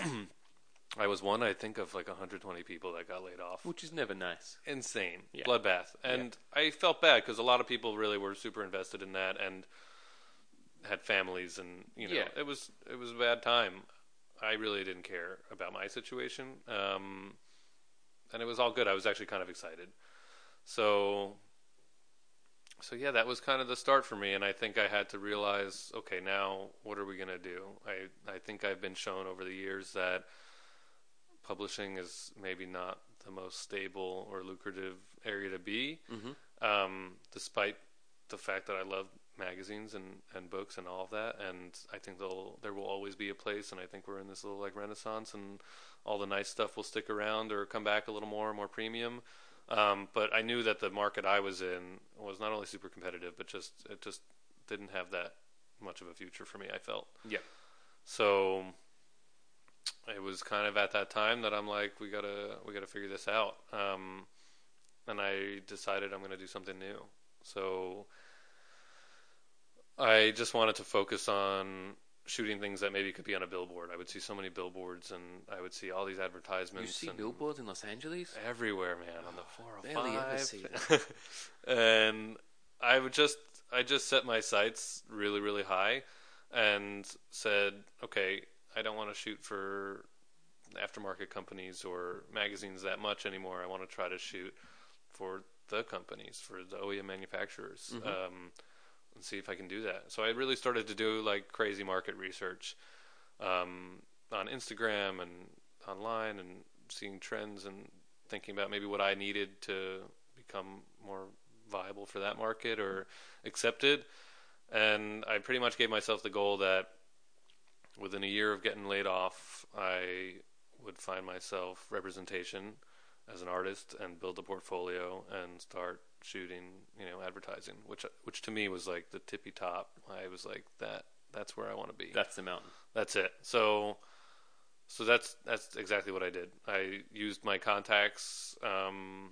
I was one, I think, of like 120 people that got laid off Which is never nice. insane Yeah. bloodbath and i felt bad because a lot of people really were super invested in that and had families and you know Yeah. it was it was a bad time i really didn't care about my situation um, and it was all good. I was actually kind of excited. So so yeah that was kind of the start for me and i think i had to realize okay now what are we going to do? I i think i've been shown over the years that publishing is maybe not the most stable or lucrative area to be Mm-hmm. um, despite the fact that I love magazines and, and books and all of that. And I think there'll, there will always be a place. And I think we're in this little like renaissance and all the nice stuff will stick around or come back a little more, more premium. Um, but I knew that the market I was in was not only super competitive, but just, it just didn't have that much of a future for me, I felt. Yeah. So it was kind of at that time that I'm like, we gotta we gotta figure this out. Um, and I decided I'm gonna do something new. So I just wanted to focus on shooting things that maybe could be on a billboard. I would see so many billboards, and I would see all these advertisements. You see billboards in Los Angeles? everywhere, man, on the Barely ever 405. and I would just, I just set my sights really, really high, and said, okay, I don't want to shoot for aftermarket companies or magazines that much anymore. I want to try to shoot for the companies, for the OEM manufacturers, Mhm. um, and see if I can do that. So I really started to do like crazy market research um, on Instagram and online, and seeing trends and thinking about maybe what I needed to become more viable for that market or accepted. And I pretty much gave myself the goal that within a year of getting laid off, I would find myself representation as an artist and build a portfolio and start shooting, you know, advertising, which which to me was like the tippy top. I was like that that's where I want to be. That's the mountain. That's it. So, so that's that's exactly what I did. I used my contacts, um,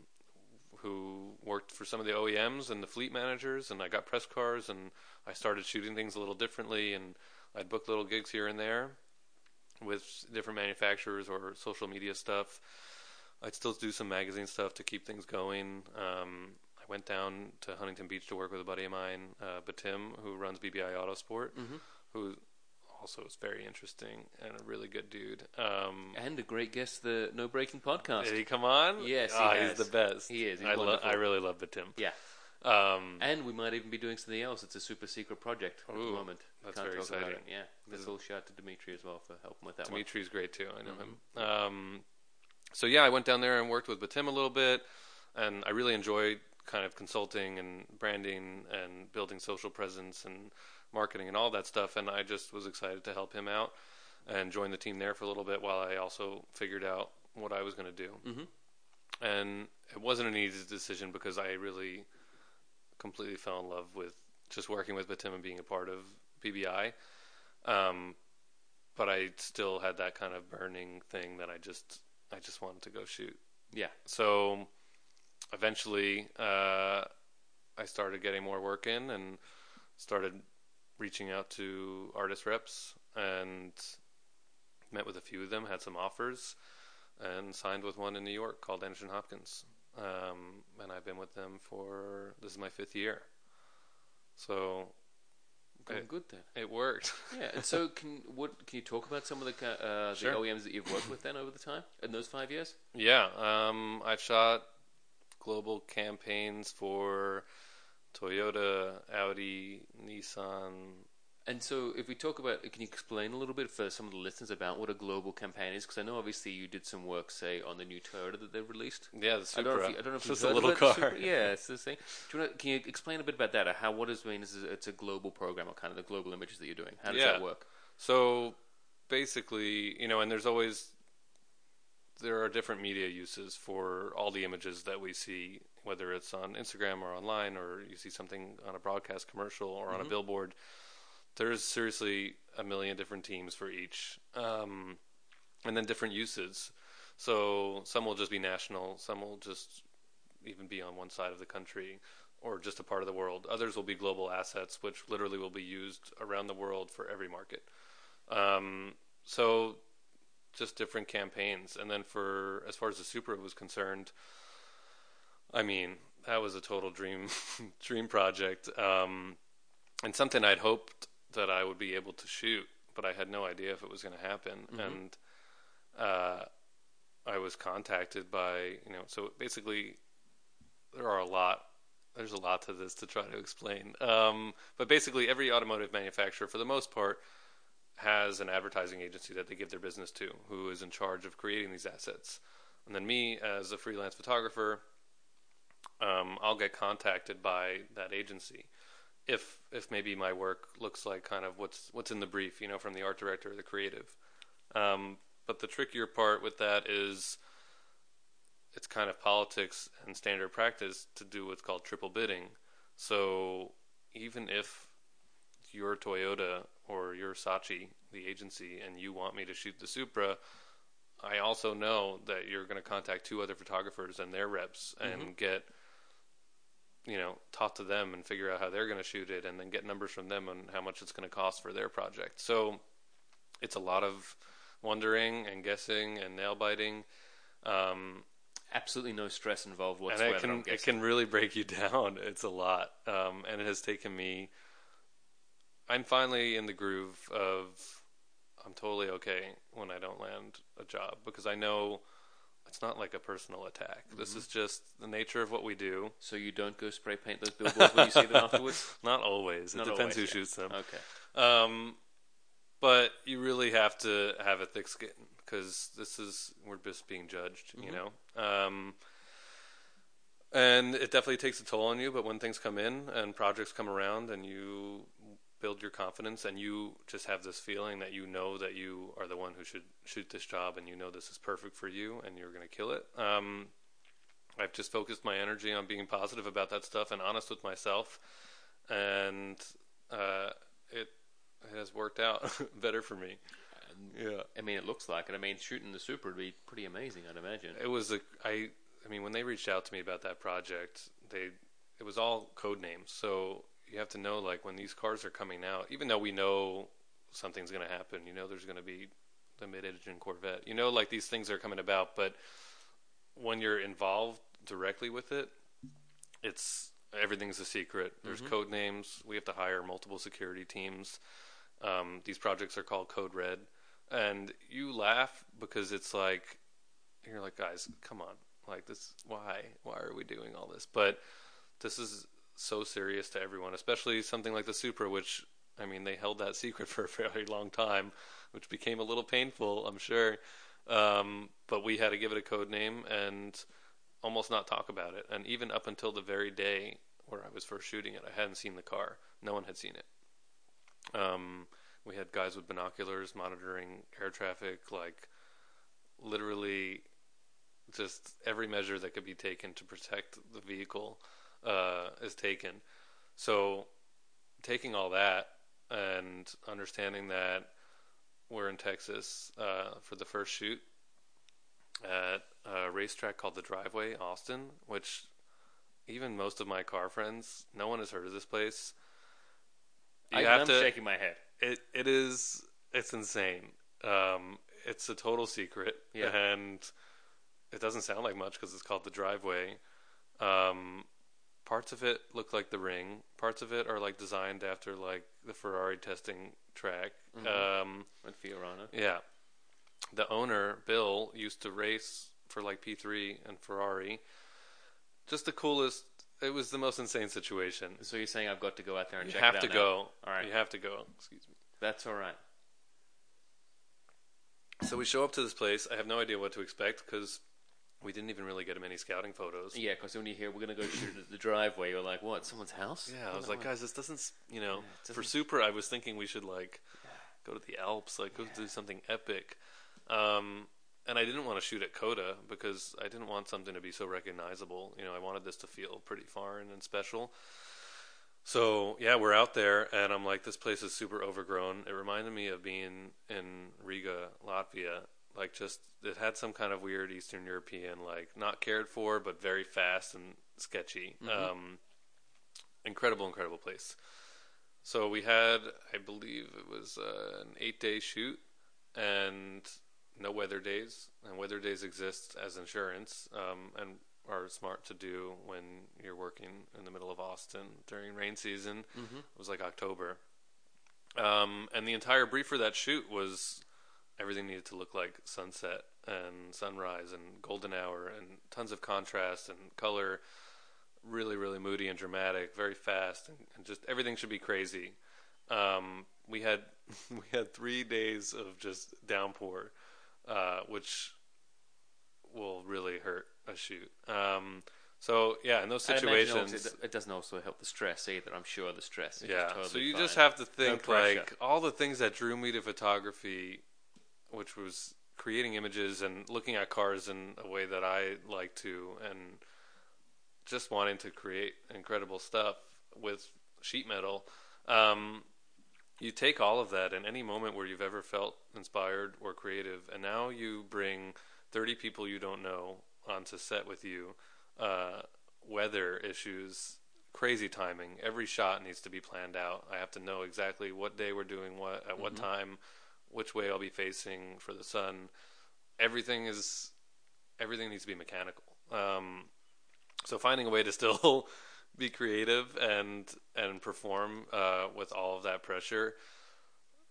who worked for some of the OEMs and the fleet managers, and I got press cars, and I started shooting things a little differently, and I'd book little gigs here and there with different manufacturers or social media stuff. I'd still do some magazine stuff to keep things going. Um, went down to Huntington Beach to work with a buddy of mine, uh, Betim, who runs BBI Autosport, Mhm. who also is very interesting and a really good dude. Um, And a great guest, the No Braking podcast. did he come on? Yes, he has. he's the best. He is. He's I, lo- I really love Betim. Yeah. Um, And we might even be doing something else. It's a super secret project at the moment. that's Can't very talk about exciting. it. Yeah. This all shout out to Dimitri as well for helping with that Dimitri's great too. I know him. Mhm. Um, so yeah, I went down there and worked with Betim a little bit, and I really enjoyed kind of consulting and branding and building social presence and marketing and all that stuff. And I just was excited to help him out and join the team there for a little bit while I also figured out what I was going to do. one. hmm And it wasn't an easy decision because I really completely fell in love with just working with Betim and being a part of BBI. Um, but I still had that kind of burning thing that I just I just wanted to go shoot. Yeah. So eventually, uh, I started getting more work in and started reaching out to artist reps and met with a few of them, had some offers, and signed with one in New York called Anderson Hopkins. Um, and I've been with them for this is my fifth year. So Going good then. it worked. Yeah. And so, can what can you talk about some of the uh, Sure. the OEMs that you've worked with then over the time in those five years? Yeah, um, I've shot global campaigns for Toyota, Audi, Nissan. And so, if we talk about, can you explain a little bit for some of the listeners about what a global campaign is? Because I know obviously you did some work, say, on the new Toyota that they've released. Yeah, the I don't know Supra. if you, I don't know if Just you've a little car. Supra- yeah, it's the thing. Do you wanna, can you explain a bit about that? Or how what does mean is it's a global program or kind of the global images that you're doing? How does Yeah. that work? So basically, you know, and there's always there are different media uses for all the images that we see, whether it's on Instagram or online, or you see something on a broadcast commercial or on a Mhm. billboard. There's seriously a million different teams for each, um, and then different uses. So some will just be national, some will just even be on one side of the country or just a part of the world. Others will be global assets, which literally will be used around the world for every market. Um, so just different campaigns. And then for as far as the Supra was concerned, I mean that was a total dream dream project, um, and something I'd hoped that I would be able to shoot, but I had no idea if it was going to happen. Mhm. And uh, I was contacted by you know so basically there are a lot there's a lot to this to try to explain. Um, but basically, every automotive manufacturer, for the most part, has an advertising agency that they give their business to, who is in charge of creating these assets. And then me, as a freelance photographer, um, I'll get contacted by that agency if if maybe my work looks like kind of what's what's in the brief, you know, from the art director or the creative. Um, but the trickier part with that is it's kind of politics and standard practice to do what's called triple bidding. So even if you're Toyota or you're Saatchi, the agency, and you want me to shoot the Supra, I also know that you're going to contact two other photographers and their reps and Mm-hmm. get, you know, talk to them and figure out how they're going to shoot it, and then get numbers from them on how much it's going to cost for their project. So it's a lot of wondering and guessing and nail biting. Um, Absolutely no stress involved and whatsoever. it can it can really break you down. It's a lot, um, and it has taken me. I'm finally in the groove of I'm totally okay when I don't land a job because I know it's not like a personal attack. This Mm-hmm. is just the nature of what we do. So you don't go spray paint those billboards when you see them afterwards. Not always. It depends always, who yeah. shoots them. Okay. Um, but you really have to have a thick skin because this is we're just being judged, you know. Um, and it definitely takes a toll on you. But when things come in and projects come around, and you build your confidence, and you just have this feeling that you know that you are the one who should shoot this job, and you know this is perfect for you, and you're going to kill it. Um, I've just focused my energy on being positive about that stuff and honest with myself, and uh, it it has worked out better for me. Yeah, I mean, it looks like it. I mean, shooting the Supra would be pretty amazing, I'd imagine. it was a I I mean when they reached out to me about that project, they it was all code names. So you have to know like when these cars are coming out, even though we know something's going to happen, you know there's going to be the mid-engine Corvette. You know like these things are coming about, but when you're involved directly with it, it's everything's a secret. There's code names. We have to hire multiple security teams. Um, these projects are called Code Red, and you laugh because it's like you're like, guys, come on, like this. Why? Why are we doing all this? But this is so serious to everyone, especially something like the Supra, which I mean, they held that secret for a very long time, which became a little painful, I'm sure. Um, but we had to give it a code name and almost not talk about it. And even up until the very day where I was first shooting it, I hadn't seen the car. No one had seen it. Um, we had guys with binoculars monitoring air traffic, like literally just every measure that could be taken to protect the vehicle uh, is taken. So, taking all that and understanding that we're in Texas uh, for the first shoot at a racetrack called the Driveway, Austin, which even most of my car friends, no one has heard of this place. You I, have I'm to. shaking my head. It it is it's insane. Um, it's a total secret, Yeah. and it doesn't sound like much because it's called the driveway. Um, parts of it look like the ring. Parts of it are like designed after like the Ferrari testing track. Um, With Fiorano. yeah, the owner Bill used to race for like P3 and Ferrari. Just the coolest. It was the most insane situation. So you're saying I've got to go out there and You check have it out to now. go. All right. You have to go. Excuse me. That's all right. So we show up to this place. I have no idea what to expect because we didn't even really get him any scouting photos. Yeah, because when you hear we're going to go shoot at the driveway, you're like, what? Someone's house? Yeah, I was like, guys, this doesn't, you know, it for doesn't- Supra, I was thinking we should like go to the Alps, like go do something epic. Um, and I didn't want to shoot at COTA because I didn't want something to be so recognizable. You know, I wanted this to feel pretty foreign and special. So yeah, we're out there, and I'm like, this place is super overgrown. It reminded me of being in Riga, Latvia. Like, just it had some kind of weird Eastern European, like not cared for, but very fast and sketchy. Um, incredible, incredible place. So we had, I believe it was uh, an eight-day shoot, and no weather days. And weather days exist as insurance, um, and are smart to do when you're working in the middle of Austin during rain season. It was like October, um, and the entire brief for that shoot was everything needed to look like sunset and sunrise and golden hour and tons of contrast and color really really moody and dramatic very fast and, and just everything should be crazy um, we had we had three days of just downpour uh, which will really hurt a shoot um, so yeah in those situations it, it doesn't also help the stress either. I'm sure the stress. Is yeah totally so you fine. just have to think pressure. like all the things that drew me to photography which was creating images and looking at cars in a way that i like to and just wanting to create incredible stuff with sheet metal um, you take all of that in any moment where you've ever felt inspired or creative, and now you bring 30 people you don't know onto set with you, uh, weather issues, crazy timing. Every shot needs to be planned out. I have to know exactly what day we're doing what, at what time, which way I'll be facing for the sun. Everything is, everything needs to be mechanical. Um, so finding a way to still be creative and and perform uh, with all of that pressure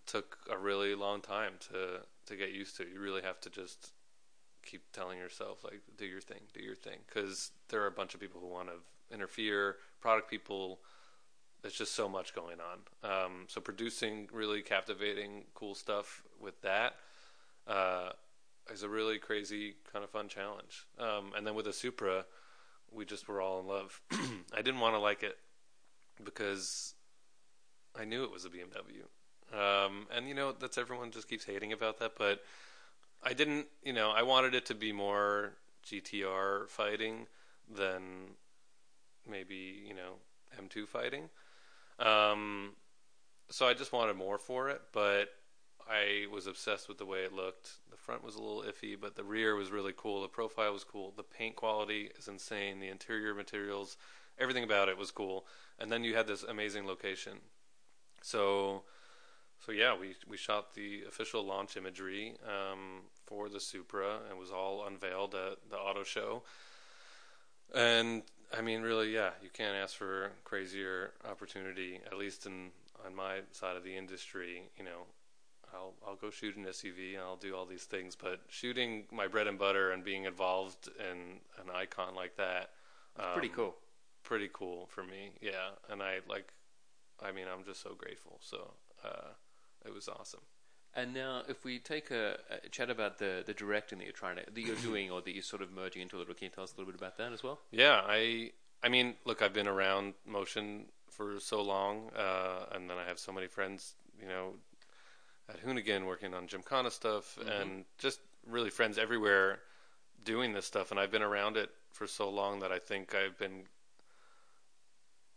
took a really long time to to get used to. You really have to just keep telling yourself like do your thing, do your thing because there are a bunch of people who want to interfere, product people there's just so much going on. Um, so producing really captivating, cool stuff with that uh, is a really crazy kind of fun challenge. Um, and then with the Supra, we just were all in love. I didn't want to like it because I knew it was a BMW. Um, and you know, that's everyone just keeps hating about that, but I didn't, you know, I wanted it to be more GTR fighting than maybe, you know, M2 fighting. Um, so I just wanted more for it, but I was obsessed with the way it looked. The front was a little iffy, but the rear was really cool. The profile was cool. The paint quality is insane. The interior materials, everything about it was cool. And then you had this amazing location. So, so yeah, we we shot the official launch imagery um, for the Supra, and was all unveiled at the auto show. And I mean, really, yeah, you can't ask for crazier opportunity. At least in on my side of the industry, you know, I'll I'll go shoot an SUV and I'll do all these things, but shooting my bread and butter and being involved in an icon like that, um, pretty cool. Pretty cool for me, yeah. And I like, I mean, I'm just so grateful. So uh, it was awesome. And now, if we take a, a, chat about the, the directing that you're trying to that you're doing, or that you're sort of merging into a little, can you tell us a little bit about that as well? Yeah, I I mean, look, I've been around motion for so long, uh, and then I have so many friends, you know, at Hoonigan working on Jim Gymkhana stuff, mm-hmm. and just really friends everywhere doing this stuff. And I've been around it for so long that I think I've been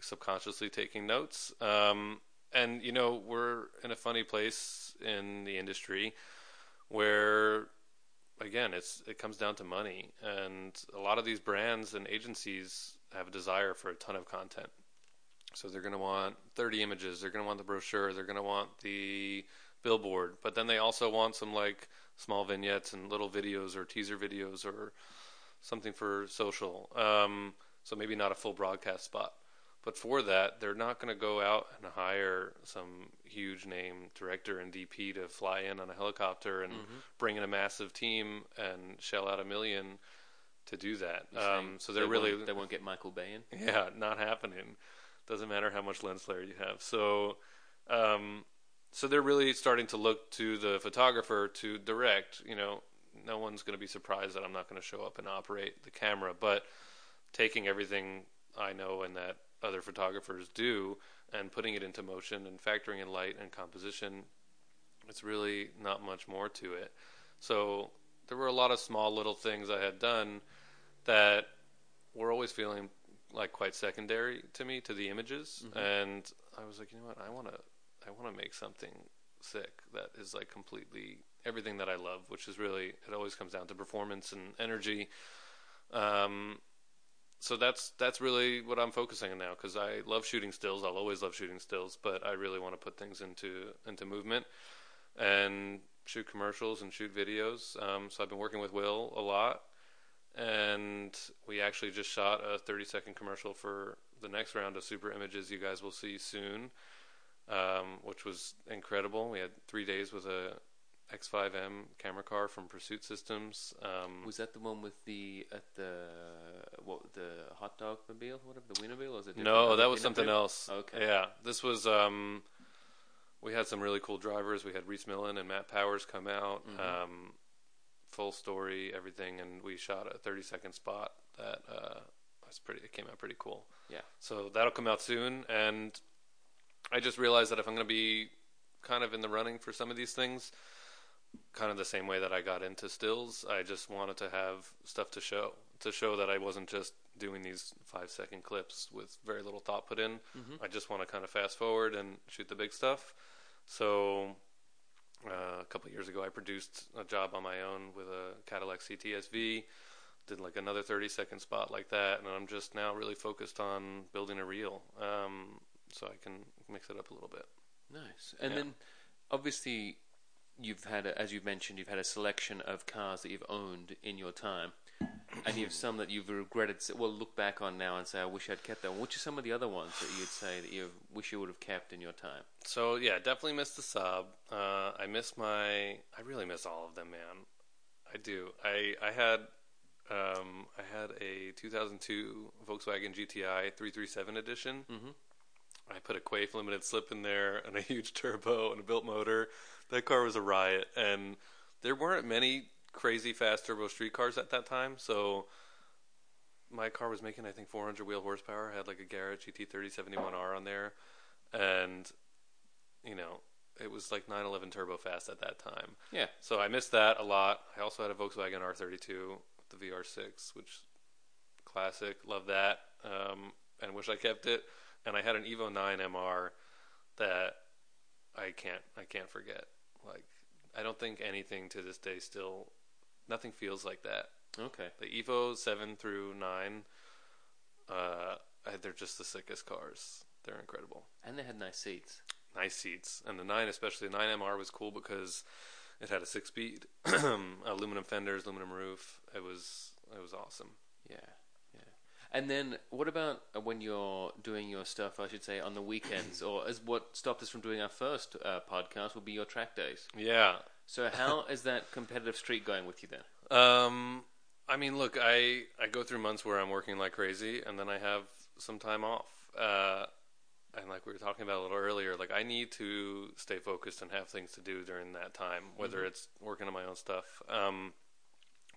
subconsciously taking notes. Um, and you know, we're in a funny place in the industry where again, it's it comes down to money, and a lot of these brands and agencies have a desire for a ton of content. So they're going to want 30 images. They're going to want the brochure. They're going to want the billboard, but then they also want some like small vignettes and little videos or teaser videos or something for social. Um, so maybe not a full broadcast spot. But for that, they're not going to go out and hire some huge name director and DP to fly in on a helicopter and mm-hmm. bring in a massive team and shell out a million to do that. Um, so they're they really won't, they won't get Michael Bay in. Yeah, not happening. Doesn't matter how much lens flare you have. So um, so they're really starting to look to the photographer to direct. You know, no one's going to be surprised that I'm not going to show up and operate the camera, but taking everything I know and that other photographers do and putting it into motion and factoring in light and composition, it's really not much more to it. So there were a lot of small little things I had done that were always feeling like quite secondary to me to the images, mm-hmm. and I was like, you know what, I want to I want to make something sick that is like completely everything that I love, which is really it always comes down to performance and energy. Um, so that's that's really what I'm focusing on now because I love shooting stills. I'll always love shooting stills, but I really want to put things into into movement and shoot commercials and shoot videos. Um, so I've been working with Will a lot, and we actually just shot a 30 second commercial for the next round of Supra images you guys will see soon um, which was incredible. We had three days with a X5M camera car from Pursuit Systems. Um, was that the one with the at the what the hot dog mobile, whatever the Wienermobile? Was it no, that was something else. Okay, yeah, this was. Um, we had some really cool drivers. We had Rhys Millen and Matt Powers come out. Mm-hmm. Um, full story, everything, and we shot a 30 second spot that uh, was pretty. It came out pretty cool. Yeah. So that'll come out soon, and I just realized that if I'm going to be kind of in the running for some of these things, kind of the same way that I got into stills, I just wanted to have stuff to show, to show that I wasn't just doing these five second clips with very little thought put in. Mm-hmm. I just want to kind of fast forward and shoot the big stuff. So uh, a couple of years ago, I produced a job on my own with a Cadillac CTSV. Did like another 30 second spot like that, and I'm just now really focused on building a reel, um, so I can mix it up a little bit. Nice. And Yeah. then, obviously, you've had, a, as you've mentioned, you've had a selection of cars that you've owned in your time, and you've some that you've regretted. Well, look back on now and say, "I wish I'd kept them." Which are some of the other ones that you'd say that you wish you would have kept in your time? So yeah, definitely miss the Saab. Uh, I miss my. I really miss all of them, man. I do. I I had um, I had a 2002 Volkswagen GTI 337 edition. Mhm. I put a Quaife limited slip in there and a huge turbo and a built motor. That car was a riot, and there weren't many crazy fast turbo street cars at that time. So my car was making I think 400 wheel horsepower. I had like a Garrett GT 3071R on there, and you know it was like 911 turbo fast at that time. Yeah. So I missed that a lot. I also had a Volkswagen R32 with the VR6, which classic. Love that, um, and wish I kept it. And I had an Evo 9 MR that I can't I can't forget. Like I don't think anything to this day still nothing feels like that. Okay. The Evo 7 through 9 uh they're just the sickest cars. They're incredible And they had nice seats. nice seats. And the nine, especially the nine MR, was cool because it had a six speed, aluminum fenders, aluminum roof. It was it was awesome. Yeah. And then what about when you're doing your stuff? I should say on the weekends, or as what stopped us from doing our first uh, podcast would be your track days. Yeah. So how is that competitive streak going with you then? Um, I mean, look, I I go through months where I'm working like crazy, and then I have some time off. Uh, and like we were talking about a little earlier, like I need to stay focused and have things to do during that time, whether it's working on my own stuff. Um,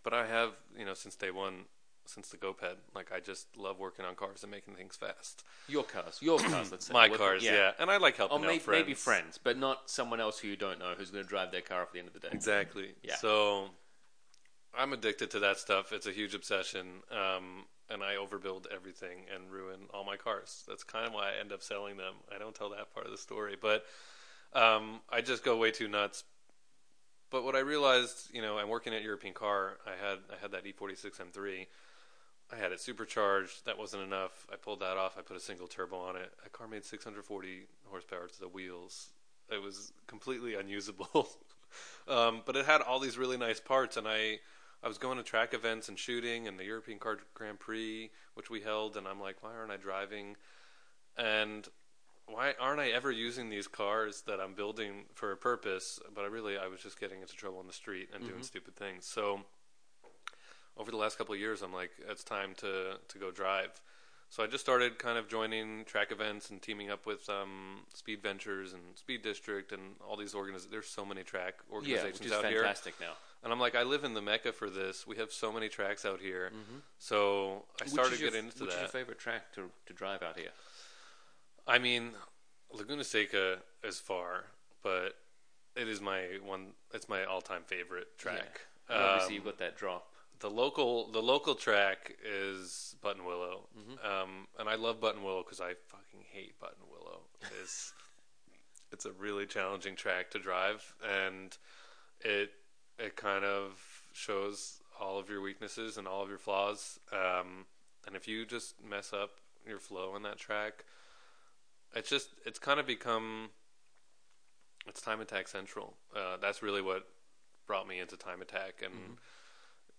but I have, you know, since day one, since the GoPed, like I just love working on cars and making things fast. Your cars, your cars. Let's say My What- cars, yeah. and I like helping Or out may- friends. maybe friends, but not someone else who you don't know who's going to drive their car at the end of the day. Exactly. Yeah. So I'm addicted to that stuff. It's a huge obsession. Um, and I overbuild everything and ruin all my cars. That's kind of why I end up selling them. I don't tell that part of the story, but um, I just go way too nuts. But what I realized, you know, I'm working at European Car. I had I had that E46 M3. I had it supercharged. That wasn't enough. I pulled that off. I put a single turbo on it. That car made 640 horsepower to the wheels. It was completely unusable. um, but it had all these really nice parts, and I I was going to track events and shooting, and the European Car Grand Prix, which we held, and I'm like, why aren't I driving? And why aren't I ever using these cars that I'm building for a purpose? But I really, I was just getting into trouble on the street and doing stupid things. So over the last couple of years, I'm like, it's time to to go drive. So I just started kind of joining track events and teaming up with um, Speed Ventures and Speed District and all these organizations. There's so many track Yeah, organizations which is out here. fantastic now. And I'm like, I live in the mecca for this. We have so many tracks out here. So I Which started getting into which that. is your favorite track to to drive out here? I mean, Laguna Seca is far, but it is my one. It's my all-time favorite track. Yeah. And obviously, Um, you've got that drop. The local the local track is Buttonwillow, um, and I love Buttonwillow because I fucking hate Buttonwillow. It's it's a really challenging track to drive, and it it kind of shows all of your weaknesses and all of your flaws. Um, and if you just mess up your flow on that track, it's just it's kind of become it's time attack central. Uh, that's really what brought me into time attack and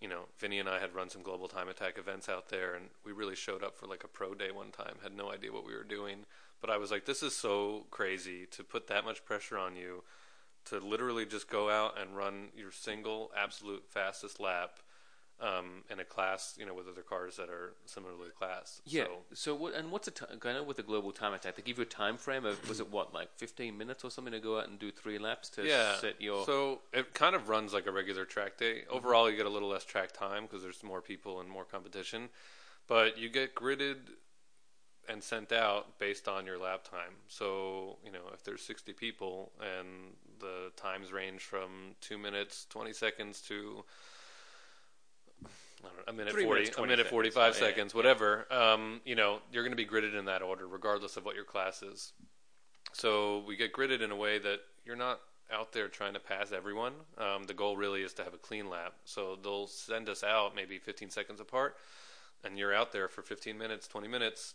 you know, Vinny and I had run some global time attack events out there, and we really showed up for like a pro day one time. Had no idea what we were doing, but I was like, "This is so crazy to put that much pressure on you to literally just go out and run your single absolute fastest lap um, in a class, you know, with other cars that are similarly classed." Yeah. So, So, what and what's a time? I know with the global time attack, they give you a time frame of was it what like fifteen minutes or something to go out and do three laps to yeah. set your. So it kind of runs like a regular track day. Overall, you get a little less track time because there's more people and more competition, but you get gridded and sent out based on your lap time. So you know if there's 60 people and the times range from two minutes 20 seconds to I don't know, a minute Three 40, minutes, a minute seconds. 45 Oh, yeah, seconds, whatever. Um, you know, you're going to be gridded in that order, regardless of what your class is. So we get gridded in a way that you're not out there trying to pass everyone. Um, the goal really is to have a clean lap. So they'll send us out maybe 15 seconds apart, and you're out there for 15 minutes, 20 minutes,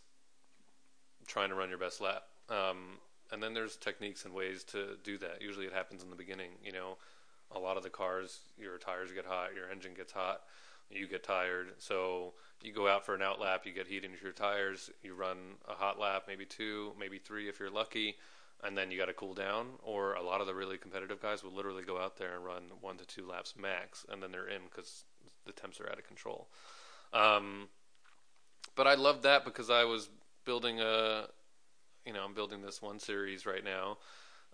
trying to run your best lap. Um, and then there's techniques and ways to do that. Usually it happens in the beginning. You know, a lot of the cars, your tires get hot, your engine gets hot, you get tired. So you go out for an out lap, you get heat into your tires, you run a hot lap, maybe two, maybe three if you're lucky, and then you got to cool down. Or a lot of the really competitive guys will literally go out there and run one to two laps max, and then they're in because the temps are out of control. Um, but I loved that because I was building a, you know, I'm building this one series right now,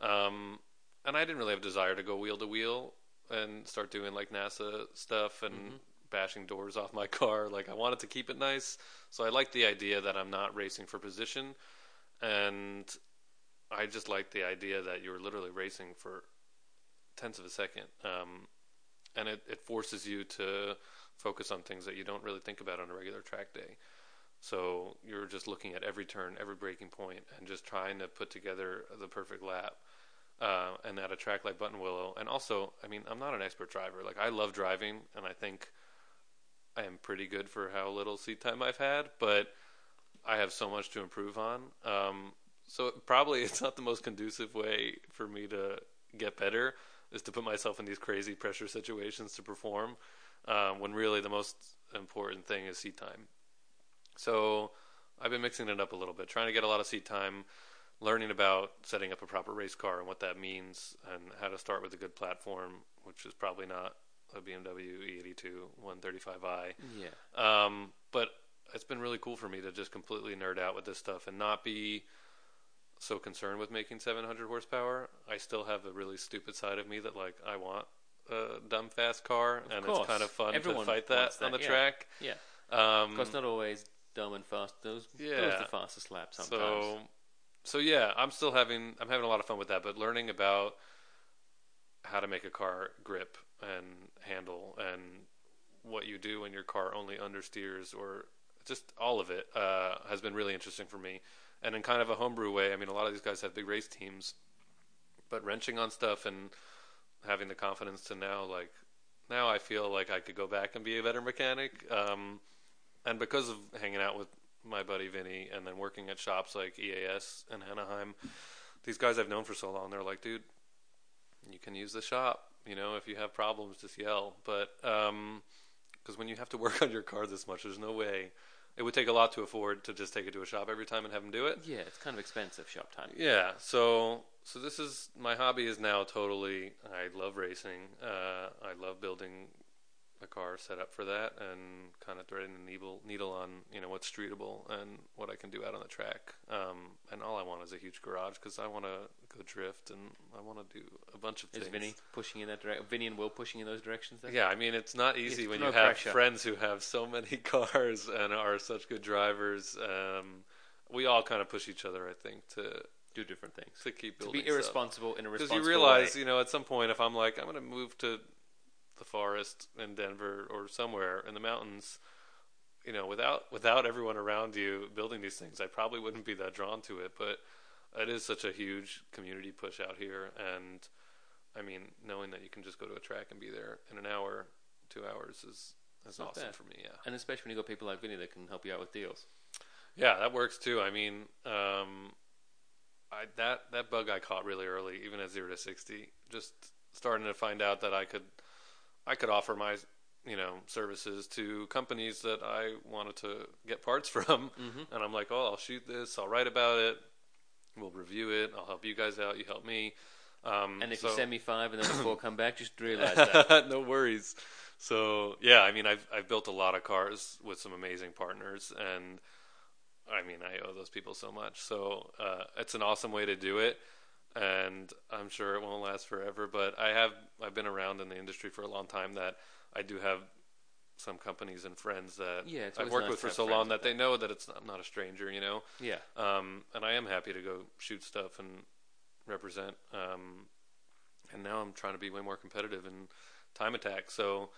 um, and I didn't really have a desire to go wheel to wheel and start doing like NASA stuff and Mhm. Bashing doors off my car. Like I wanted to keep it nice, so I like the idea that I'm not racing for position, and I just like the idea that you're literally racing for tenths of a second, um, and it, it forces you to focus on things that you don't really think about on a regular track day. So you're just looking at every turn, every braking point, and just trying to put together the perfect lap. Uh, and at a track like Buttonwillow, and also, I mean, I'm not an expert driver. Like I love driving, and I think I am pretty good for how little seat time I've had, but I have so much to improve on. Um, so probably it's not the most conducive way for me to get better is to put myself in these crazy pressure situations to perform um, when really the most important thing is seat time. So I've been mixing it up a little bit, trying to get a lot of seat time, learning about setting up a proper race car and what that means, and how to start with a good platform, which is probably not a BMW E82 135i. Yeah. Um, but it's been really cool for me to just completely nerd out with this stuff and not be so concerned with making 700 horsepower. I still have a really stupid side of me that like I want a dumb fast car, Of and course. it's kind of fun Everyone to fight that, that, on the yeah. track. Yeah. Um, Of course, not always dumb and fast. Those, those Yeah. the fastest lap sometimes. So, so yeah, I'm still having I'm having a lot of fun with that, but learning about how to make a car grip and handle and what you do when your car only understeers or just all of it uh, has been really interesting for me. And in kind of a homebrew way, I mean, a lot of these guys have big race teams, but wrenching on stuff and having the confidence to now like now I feel like I could go back and be a better mechanic. Um, and because of hanging out with my buddy Vinny and then working at shops like EAS and Anaheim, these guys I've known for so long, they're like, dude, you can use the shop. You know, if you have problems, just yell. But because when you have to work on your car this much, there's no way. It would take a lot to afford to just take it to a shop every time and have them do it. yeah, it's kind of expensive shop time. Yeah, so so this is my hobby is now totally. I love racing. Uh, I love building a car set up for that and kind of threading the needle needle on you know what's streetable and what I can do out on the track. Um, and all I want is a huge garage because I want to go drift and I want to do a bunch of Is things. Vinny pushing in that direction? Vinny and Will pushing in those directions? Then? Yeah, I mean it's not easy It's when no you have pressure. friends who have so many cars and are such good drivers. Um, we all kind of push each other, I think, to Do different things. to keep To be irresponsible in a because you realize, way. you know, at some point, if I'm like, I'm going to move to the forest in Denver or somewhere in the mountains, you know, without without everyone around you building these things, I probably wouldn't be that drawn to it. But it is such a huge community push out here, and I mean, knowing that you can just go to a track and be there in an hour, two hours is is Not awesome bad. for me. Yeah. And especially when you got people like Vinny that can help you out with deals. Yeah, that works too. I mean, um, I that that bug I caught really early, even at zero to sixty, just starting to find out that I could I could offer my you know services to companies that I wanted to get parts from, Mhm. and I'm like, oh, I'll shoot this, I'll write about it, we'll review it, I'll help you guys out, you help me. Um, And if so- you send me five and then the four come back, just realize that. no worries. So yeah, I mean, I've I've built a lot of cars with some amazing partners, and I mean, I owe those people so much. So uh, it's an awesome way to do it, and I'm sure it won't last forever. But I have I've been around in the industry for a long time. That I do have some companies and friends that Yeah, I've worked nice with for so long like that they know that it's not, I'm not a stranger. You know. yeah. Um, and I am happy to go shoot stuff and represent. Um, and now I'm trying to be way more competitive in time attack. So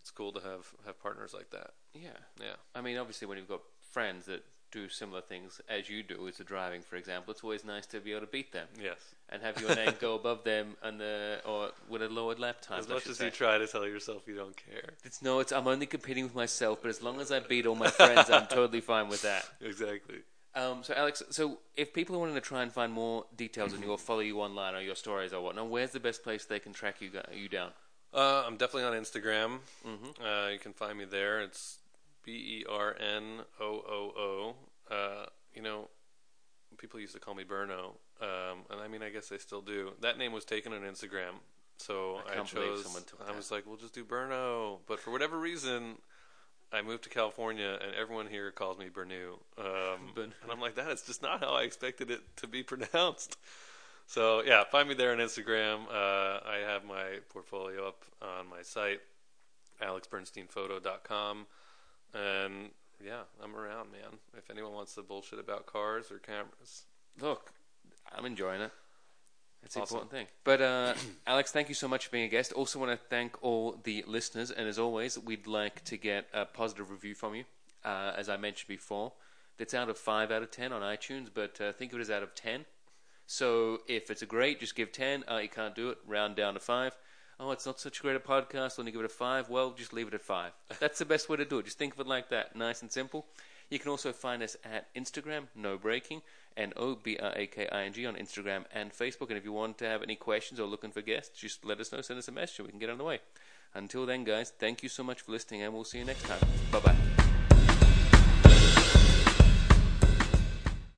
it's cool to have have partners like that. Yeah. Yeah. I mean, obviously, when you've got friends that do similar things as you do, as the driving, for example, it's always nice to be able to beat them Yes. and have your name go above them and the or with a lowered lap time. As much as say. you try to tell yourself you don't care. It's no, it's I'm only competing with myself, but as long as I beat all my friends, I'm totally fine with that. Exactly. Um, so Alex, so if people are wanting to try and find more details on you or follow you online or your stories or whatnot, where's the best place they can track you you down? Uh, I'm definitely on Instagram. Mm-hmm. Uh, you can find me there. It's B E R N O O O. Uh, You know, people used to call me Burno, um, and I mean, I guess they still do. That name was taken on Instagram, so I I, chose. I was like, we'll just do Burno. But for whatever reason, I moved to California, and everyone here calls me Burnu. Um, and I'm like, that is just not how I expected it to be pronounced. So yeah, find me there on Instagram. Uh, I have my portfolio up on my site, alexbernsteinphoto.com, and yeah, I'm around, man. If anyone wants to bullshit about cars or cameras, Look, I'm enjoying it. It's an Awesome. important thing. But uh, Alex, thank you so much for being a guest. Also, want to thank all the listeners, and as always, we'd like to get a positive review from you. Uh, as I mentioned before, that's out of five out of ten on iTunes, but uh, think of it as out of ten. So if it's a great, just give ten. Uh, you can't do it, round down to five. Oh, it's not such a great a podcast. Only give it a five. Well, just leave it at five. That's the best way to do it. Just think of it like that, nice and simple. You can also find us at Instagram, No Braking, N O B R A K I N G on Instagram and Facebook. And if you want to have any questions or looking for guests, just let us know. Send us a message, and we can get on the way. Until then, guys, thank you so much for listening, and we'll see you next time. Bye bye.